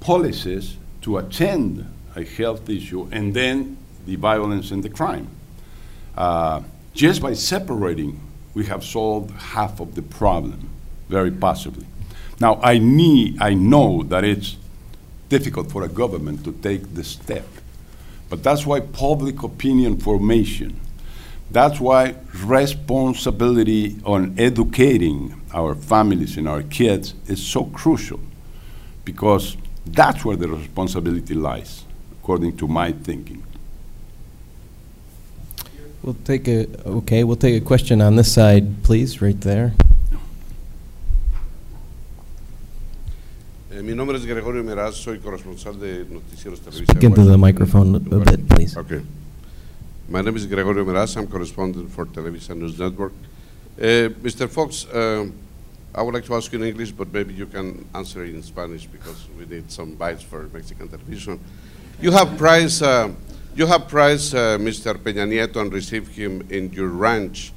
policies to attend a health issue and then the violence and the crime. Uh, just by separating, we have solved half of the problem, very possibly. Now, I need, I know that it's difficult for a government to take the step, but that's why public opinion formation, that's why responsibility on educating our families and our kids is so crucial, because that's where the responsibility lies, according to my thinking. We'll take a, okay, we'll take a question on this side, please, right there. Eh, mi nombre es Gregorio Meraz, soy corresponsal de Noticieros Televisa. Speak into the microphone a bit, please. Okay. My name is Gregorio Meraz. I'm correspondent for Televisa News Network. Uh, Mr. Fox, uh, I would like to ask you in English, but maybe you can answer it in Spanish because we need some bites for Mexican television. You have praised, uh, you have praised uh, Mr. Peña Nieto and received him in your ranch.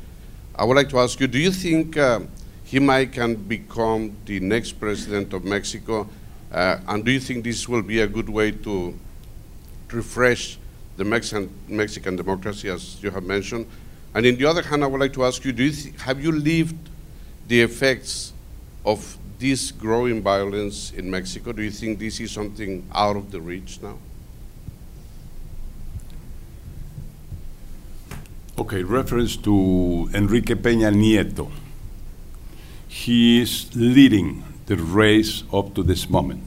I would like to ask you, do you think uh, he might can become the next president of Mexico? Uh, and do you think this will be a good way to refresh the Mexican, Mexican democracy, as you have mentioned? And in the other hand, I would like to ask you, do you have you lived the effects of this growing violence in Mexico? Do you think this is something out of the reach now? Okay, reference to Enrique Peña Nieto. He is leading the race up to this moment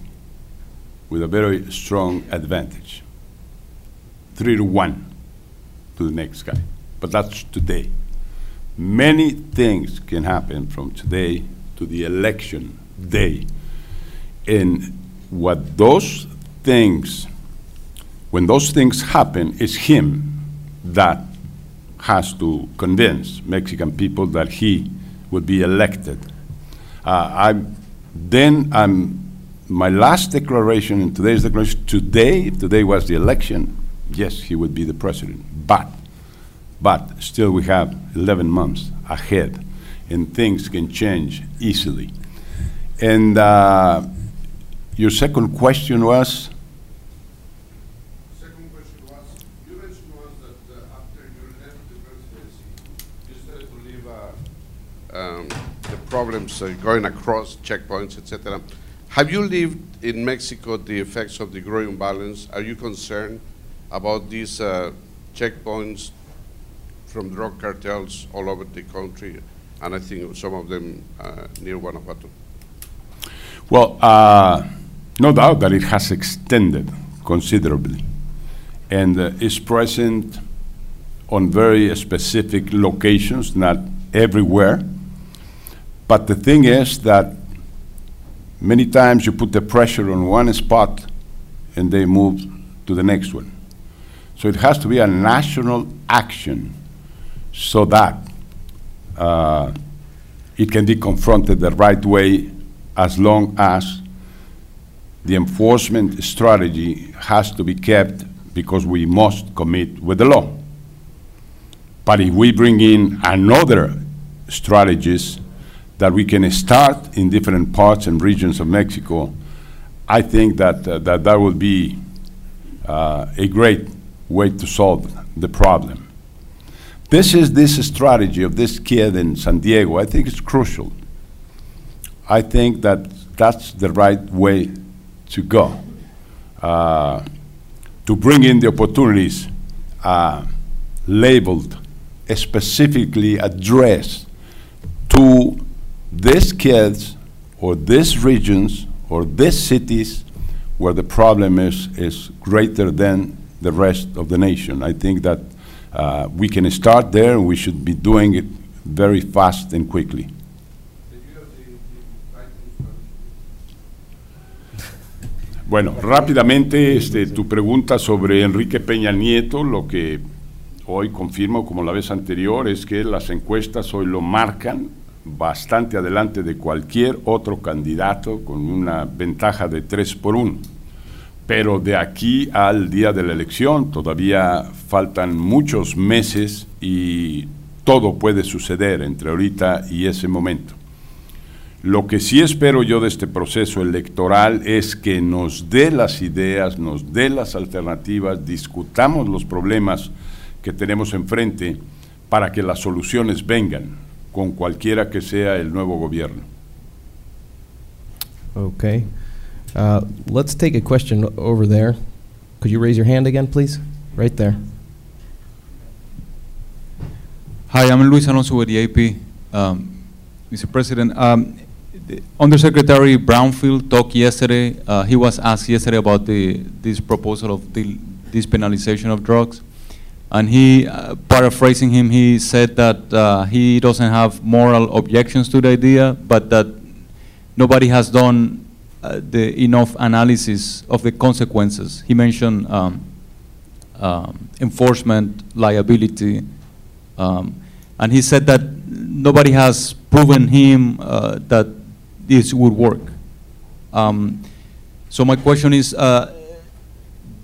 with a very strong advantage. Three to one to the next guy. But that's today. Many things can happen from today to the election day. And what those things, when those things happen, is him that has to convince Mexican people that he would be elected. Uh, I'm, then I'm, my last declaration in today's declaration, today, if today was the election, yes, he would be the president. But, but still we have 11 months ahead, and things can change easily. And uh, your second question was? Second question was, you mentioned was that uh, after you left the presidency, you started to leave uh, um, the problems uh, going across checkpoints, etc. Have you lived in Mexico the effects of the growing violence? Are you concerned about these uh, checkpoints from drug cartels all over the country? And I think some of them uh, near Guanajuato. Well, uh, no doubt that it has extended considerably and uh, is present on very specific locations, not everywhere. But the thing is that many times you put the pressure on one spot and they move to the next one. So it has to be a national action so that uh, it can be confronted the right way as long as the enforcement strategy has to be kept because we must commit with the law. But if we bring in another strategies that we can start in different parts and regions of Mexico, I think that uh, that, that will be uh, a great way to solve the problem. This is this strategy of this kid in San Diego. I think it's crucial. I think that that's the right way to go. Uh, to bring in the opportunities uh, labeled, specifically addressed to these kids or these regions or these cities where the problem is, is greater than the rest of the nation. I think that uh, we can start there and we should be doing it very fast and quickly. Bueno, rápidamente este, tu pregunta sobre Enrique Peña Nieto, lo que hoy confirmo como la vez anterior es que las encuestas hoy lo marcan bastante adelante de cualquier otro candidato con una ventaja de 3 por 1. Pero de aquí al día de la elección todavía faltan muchos meses y todo puede suceder entre ahorita y ese momento. Lo que sí espero yo de este proceso electoral es que nos dé las ideas, nos dé las alternativas, discutamos los problemas que tenemos enfrente para que las soluciones vengan con cualquiera que sea el nuevo gobierno. Okay. Uh, let's take a question over there. Could you raise your hand again, please? Right there. Hi, I'm Luis Alonso with the AP. Um, Mr. President, um, the Undersecretary Brownfield talked yesterday. Uh, he was asked yesterday about the this proposal of the penalization of drugs, and he, uh, paraphrasing him, he said that uh, he doesn't have moral objections to the idea, but that nobody has done uh, the enough analysis of the consequences. He mentioned um, um, enforcement liability. Um, and he said that nobody has proven him uh, that this would work. Um, so my question is, uh,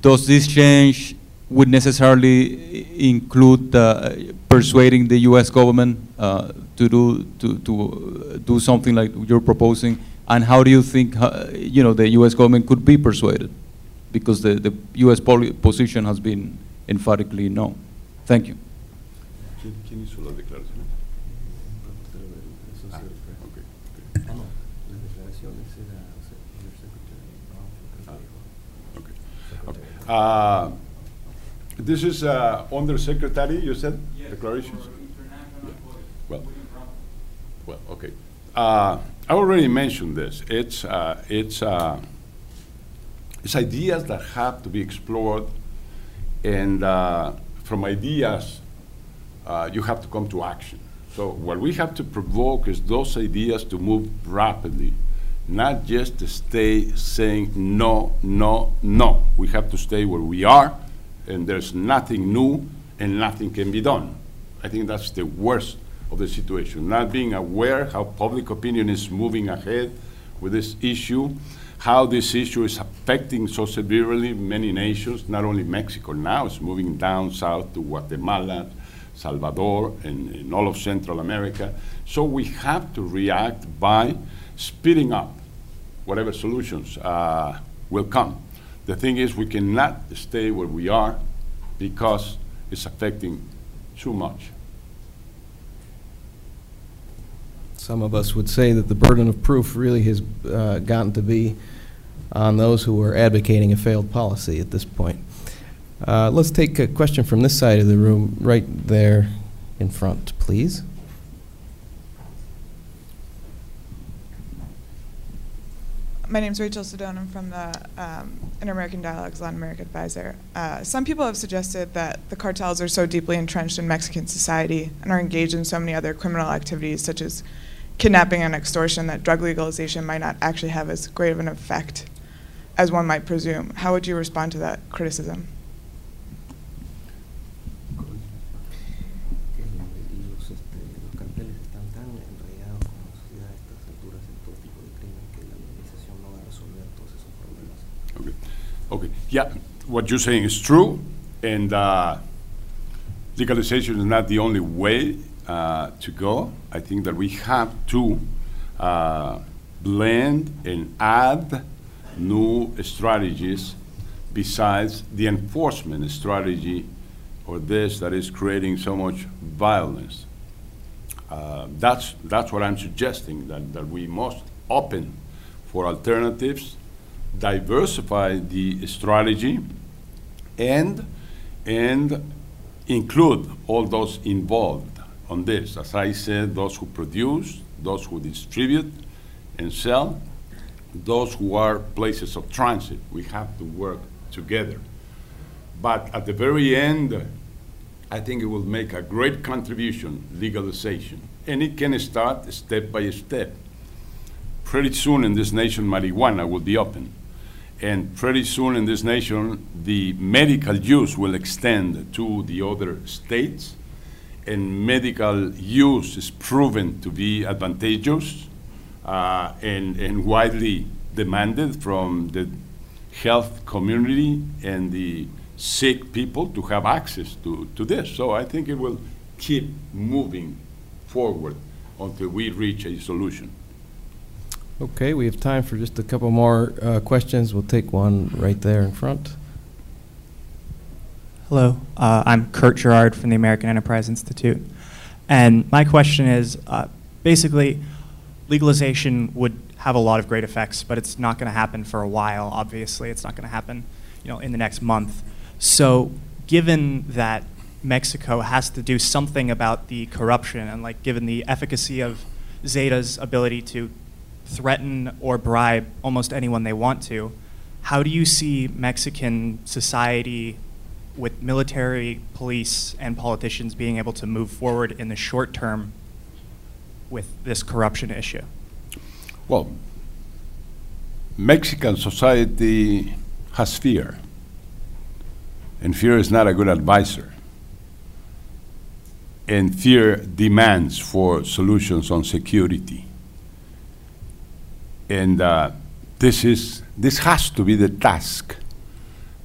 does this change would necessarily include uh, persuading the U.S. government uh, to do to to uh, do something like you're proposing? And how do you think uh, you know the U.S. government could be persuaded? Because the, the U.S. poli- position has been emphatically no. Thank you. Uh, This is uh, Undersecretary, you said, declarations? Well, well, okay. Uh, I already mentioned this. It's, uh, it's, uh, it's ideas that have to be explored, and uh, from ideas, uh, you have to come to action. So what we have to provoke is those ideas to move rapidly, not just to stay saying no, no, no. We have to stay where we are, and there's nothing new, and nothing can be done. I think that's the worst of the situation, not being aware how public opinion is moving ahead with this issue, how this issue is affecting so severely many nations, not only Mexico now, it's moving down south to Guatemala, Salvador, and, and all of Central America. So we have to react by speeding up whatever solutions uh, will come. The thing is, we cannot stay where we are because it's affecting too much. Some of us would say that the burden of proof really has uh, gotten to be on those who are advocating a failed policy at this point. Uh, Let's take a question from this side of the room, right there in front, please. My name is Rachel Sedone. I'm from the um, Inter-American Dialogues Latin America Advisor. Uh, some people have suggested that the cartels are so deeply entrenched in Mexican society and are engaged in so many other criminal activities, such as kidnapping and extortion, that drug legalization might not actually have as great of an effect as one might presume. How would you respond to that criticism? que los, este, los carteles están tan enraizados con la sociedad a estas alturas en todo tipo de crimen que la legalización no va a resolver todos esos problemas. Okay. Okay. Yeah, what you're saying is true, and uh, legalization is not the only way uh, to go. I think that we have to uh, blend and add new strategies besides the enforcement strategy or this that is creating so much violence. Uh, that's, that's what I'm suggesting, that, that we must open for alternatives, diversify the strategy, and, and include all those involved on this. As I said, those who produce, those who distribute and sell, those who are places of transit. We have to work together. But at the very end, I think it will make a great contribution, legalization. And it can start step by step. Pretty soon in this nation, marijuana will be open. And pretty soon in this nation, the medical use will extend to the other states. And medical use is proven to be advantageous uh, and, and widely demanded from the health community and the sick people to have access to, to this. So I think it will keep moving forward until we reach a solution. Okay, we have time for just a couple more uh, questions. We'll take one right there in front. Hello, uh, I'm Kurt Gerard from the American Enterprise Institute. And my question is uh, basically, legalization would have a lot of great effects, but it's not going to happen for a while, obviously. It's not going to happen you know, in the next month. So, given that Mexico has to do something about the corruption, and like given the efficacy of Zeta's ability to threaten or bribe almost anyone they want to, how do you see Mexican society with military, police, and politicians being able to move forward in the short term with this corruption issue? Well, Mexican society has fear, and fear is not a good advisor. and fear demands for solutions on security. And uh, this, is, this has to be the task.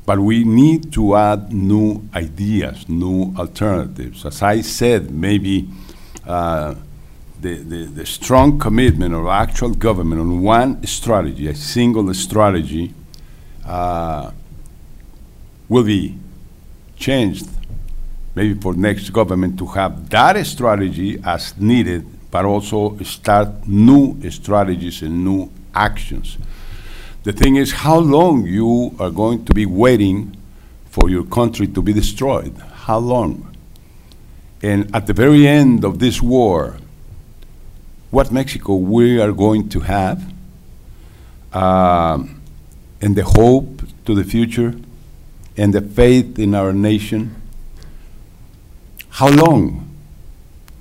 But we need to add new ideas, new alternatives. As I said, maybe uh, the, the, the strong commitment of actual government on one strategy, a single strategy, uh, will be changed maybe for next government to have that strategy as needed, but also start new strategies and new actions. The thing is how long you are going to be waiting for your country to be destroyed. How long? And at the very end of this war, what Mexico we are going to have, um, and the hope to the future, and the faith in our nation. How long?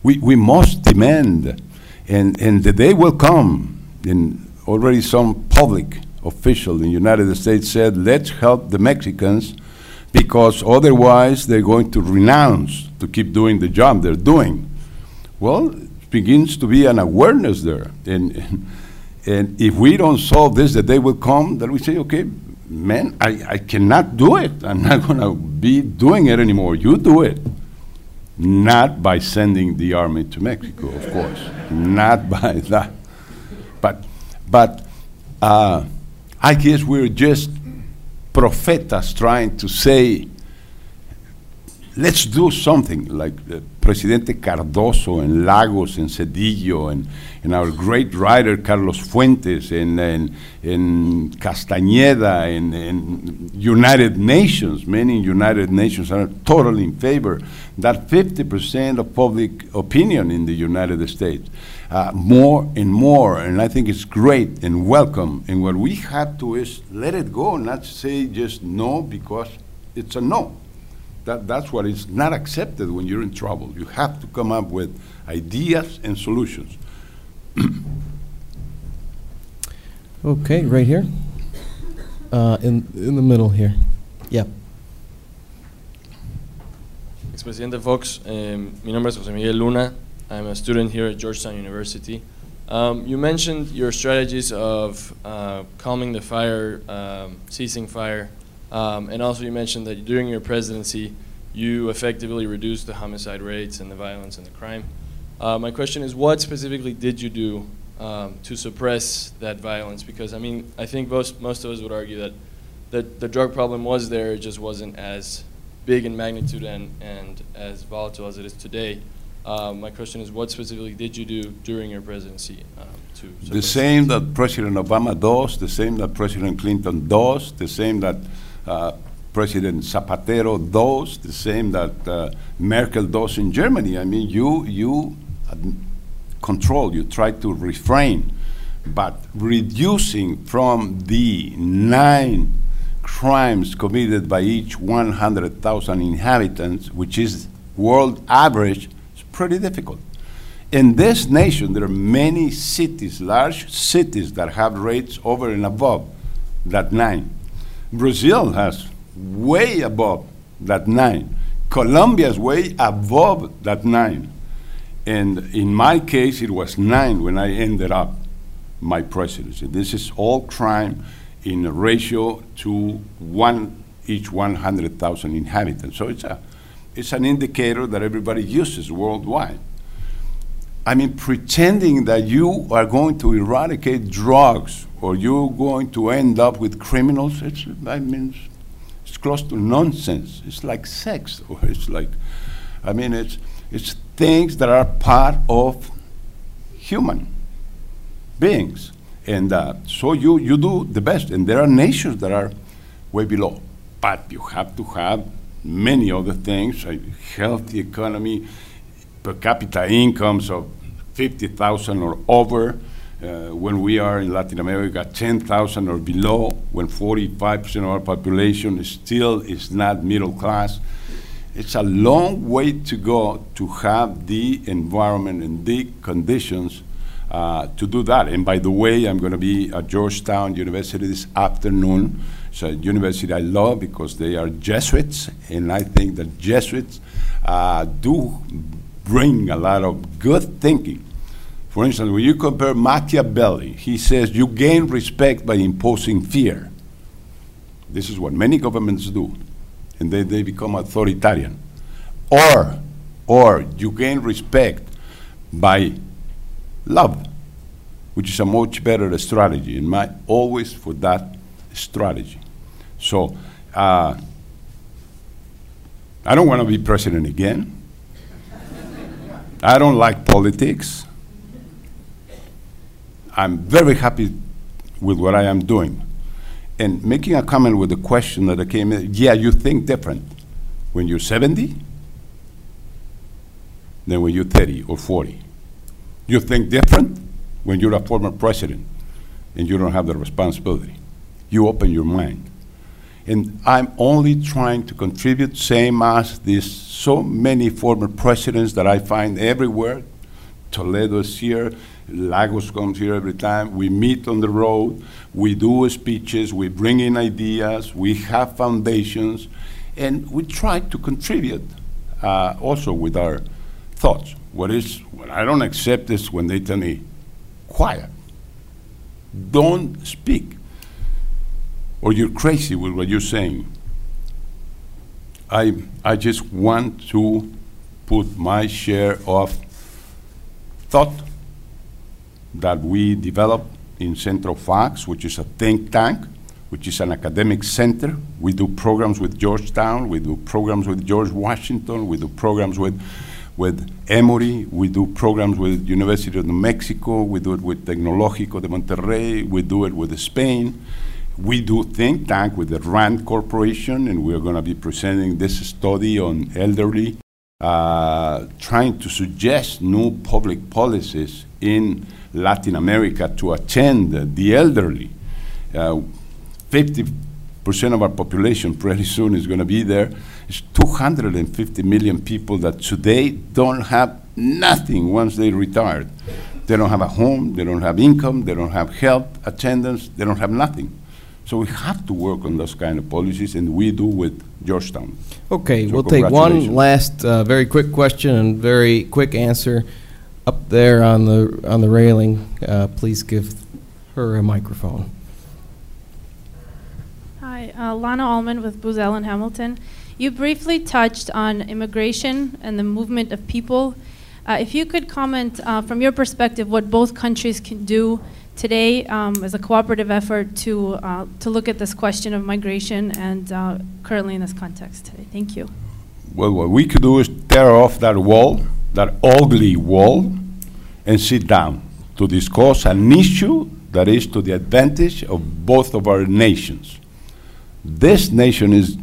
We, we must demand, and, and the day will come, already some public official in the United States said, let's help the Mexicans because otherwise they're going to renounce to keep doing the job they're doing. Well, it begins to be an awareness there. And, and if we don't solve this, the day will come that we say, okay, man, I, I cannot do it. I'm not going to be doing it anymore. You do it. Not by sending the army to Mexico, of course. Not by that. But, but uh, I guess we're just prophetas trying to say, let's do something like uh, Presidente Cardoso and Lagos and Zedillo and, and our great writer Carlos Fuentes and, and, and Castañeda and, and United Nations. Many United Nations are totally in favor that 50% of public opinion in the United States. Uh, more and more, and I think it's great and welcome. And what we have to is let it go, not say just no because it's a no. That, that's what is not accepted when you're in trouble. You have to come up with ideas and solutions. Okay, right here. Uh, in, in the middle here. Yep. Expresidente Fox, eh, mi nombre es José Miguel Luna. I'm a student here at Georgetown University. Um, you mentioned your strategies of uh, calming the fire, um, ceasing fire, um, and also you mentioned that during your presidency, you effectively reduced the homicide rates and the violence and the crime. Uh, my question is, what specifically did you do um, to suppress that violence? Because I mean, I think most most of us would argue that that the drug problem was there, it just wasn't as big in magnitude and, and as volatile as it is today. Uh, my question is, what specifically did you do during your presidency um, to The same that President Obama does, the same that President Clinton does, the same that uh, President Zapatero does, the same that uh, Merkel does in Germany. I mean, you, you control, you try to refrain, but reducing from the nine crimes committed by each 100,000 inhabitants, which is world average, pretty difficult. In this nation, there are many cities, large cities, that have rates over and above that nine. Brazil has way above that nine. Colombia is way above that nine. And in my case, it was nine when I ended up my presidency. This is all crime in a ratio to one each 100,000 inhabitants. So it's, a, it's an indicator that everybody uses worldwide. I mean, pretending that you are going to eradicate drugs or you're going to end up with criminals, it's, I mean, it's, close to nonsense. It's like sex, or it's like, I mean, it's, it's things that are part of human beings. And uh, so you, you do the best. And there are nations that are way below. But you have to have many other things, a healthy economy, per capita incomes of 50,000 or over. Uh, when we are in Latin America, 10,000 or below, when 45% of our population still is not middle class. It's a long way to go to have the environment and the conditions uh, to do that. And by the way, I'm going to be at Georgetown University this afternoon. A university I love because they are Jesuits, and I think that Jesuits uh, do bring a lot of good thinking. For instance, when you compare Machiavelli, he says you gain respect by imposing fear. This is what many governments do, and then they become authoritarian. Or, or you gain respect by love, which is a much better strategy, and my always for that strategy. So, uh, I don't want to be president again. I don't like politics. I'm very happy with what I am doing. And making a comment with the question that came in, yeah, you think different when you're 70 than when you're 30 or 40. You think different when you're a former president and you don't have the responsibility. You open your mind. And I'm only trying to contribute, same as these so many former presidents that I find everywhere. Toledo is here, Lagos comes here every time. We meet on the road, we do speeches, we bring in ideas, we have foundations, and we try to contribute uh, also with our thoughts. What is what I don't accept is when they tell me, quiet, don't speak, or you're crazy with what you're saying. I, I just want to put my share of thought that we developed in Centro Fox, which is a think tank, which is an academic center. We do programs with Georgetown, we do programs with George Washington, we do programs with, with Emory, we do programs with University of New Mexico, we do it with Tecnológico de Monterrey, we do it with Spain. We do think tank with the RAND Corporation, and we're going to be presenting this study on elderly, uh, trying to suggest new public policies in Latin America to attend the elderly. Uh, 50% of our population pretty soon is going to be there. It's 250 million people that today don't have nothing once they retired. They don't have a home, they don't have income, they don't have health, attendance, they don't have nothing. So we have to work on those kind of policies, and we do with Georgetown. Okay, So we'll take one last uh, very quick question and very quick answer. Up there on the, on the railing, uh, please give her a microphone. Hi, uh, Lana Allman with Booz Allen Hamilton. You briefly touched on immigration and the movement of people. Uh, if you could comment uh, from your perspective what both countries can do today um, as a cooperative effort to, uh, to look at this question of migration and uh, currently in this context today. Thank you. Well, what we could do is tear off that wall, that ugly wall, and sit down to discuss an issue that is to the advantage of both of our nations. This nation is,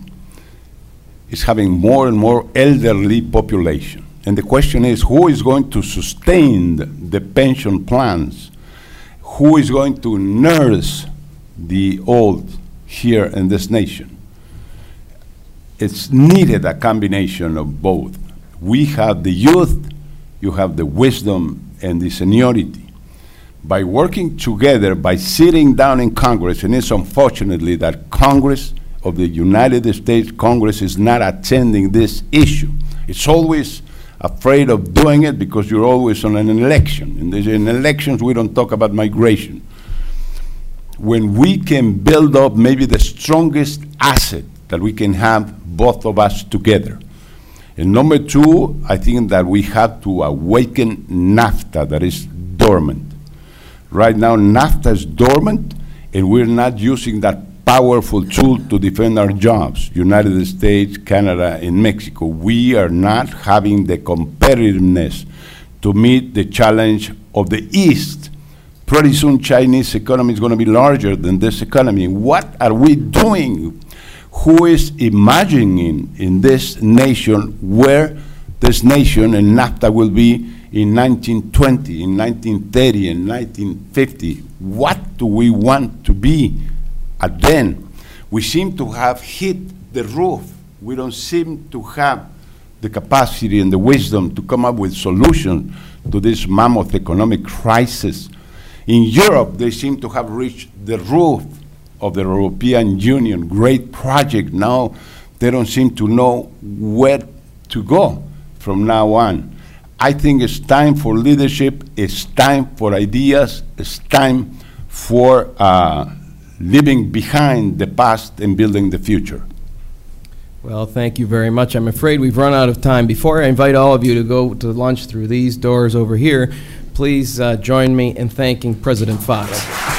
is having more and more elderly population. And the question is, who is going to sustain the pension plans? Who is going to nurse the old here in this nation? it's needed a combination of both. We have the youth, you have the wisdom and the seniority. By working together, by sitting down in Congress, and it's unfortunately that Congress of the United States Congress is not attending this issue. It's always afraid of doing it because you're always on an election. And in elections, we don't talk about migration when we can build up maybe the strongest asset that we can have both of us together. And number two, I think that we have to awaken NAFTA that is dormant. Right now, NAFTA is dormant, and we're not using that powerful tool to defend our jobs. United States, Canada, and Mexico. We are not having the competitiveness to meet the challenge of the East pretty soon Chinese economy is going to be larger than this economy. What are we doing? Who is imagining in this nation where this nation and NAFTA will be in 1920, in 1930, in 1950? What do we want to be at then? We seem to have hit the roof. We don't seem to have the capacity and the wisdom to come up with solutions to this mammoth economic crisis. In Europe, they seem to have reached the roof of the European Union. Great project. Now they don't seem to know where to go from now on. I think it's time for leadership, it's time for ideas, it's time for uh, leaving behind the past and building the future. Well, thank you very much. I'm afraid we've run out of time. Before I invite all of you to go to lunch through these doors over here, please uh, join me in thanking President Fox.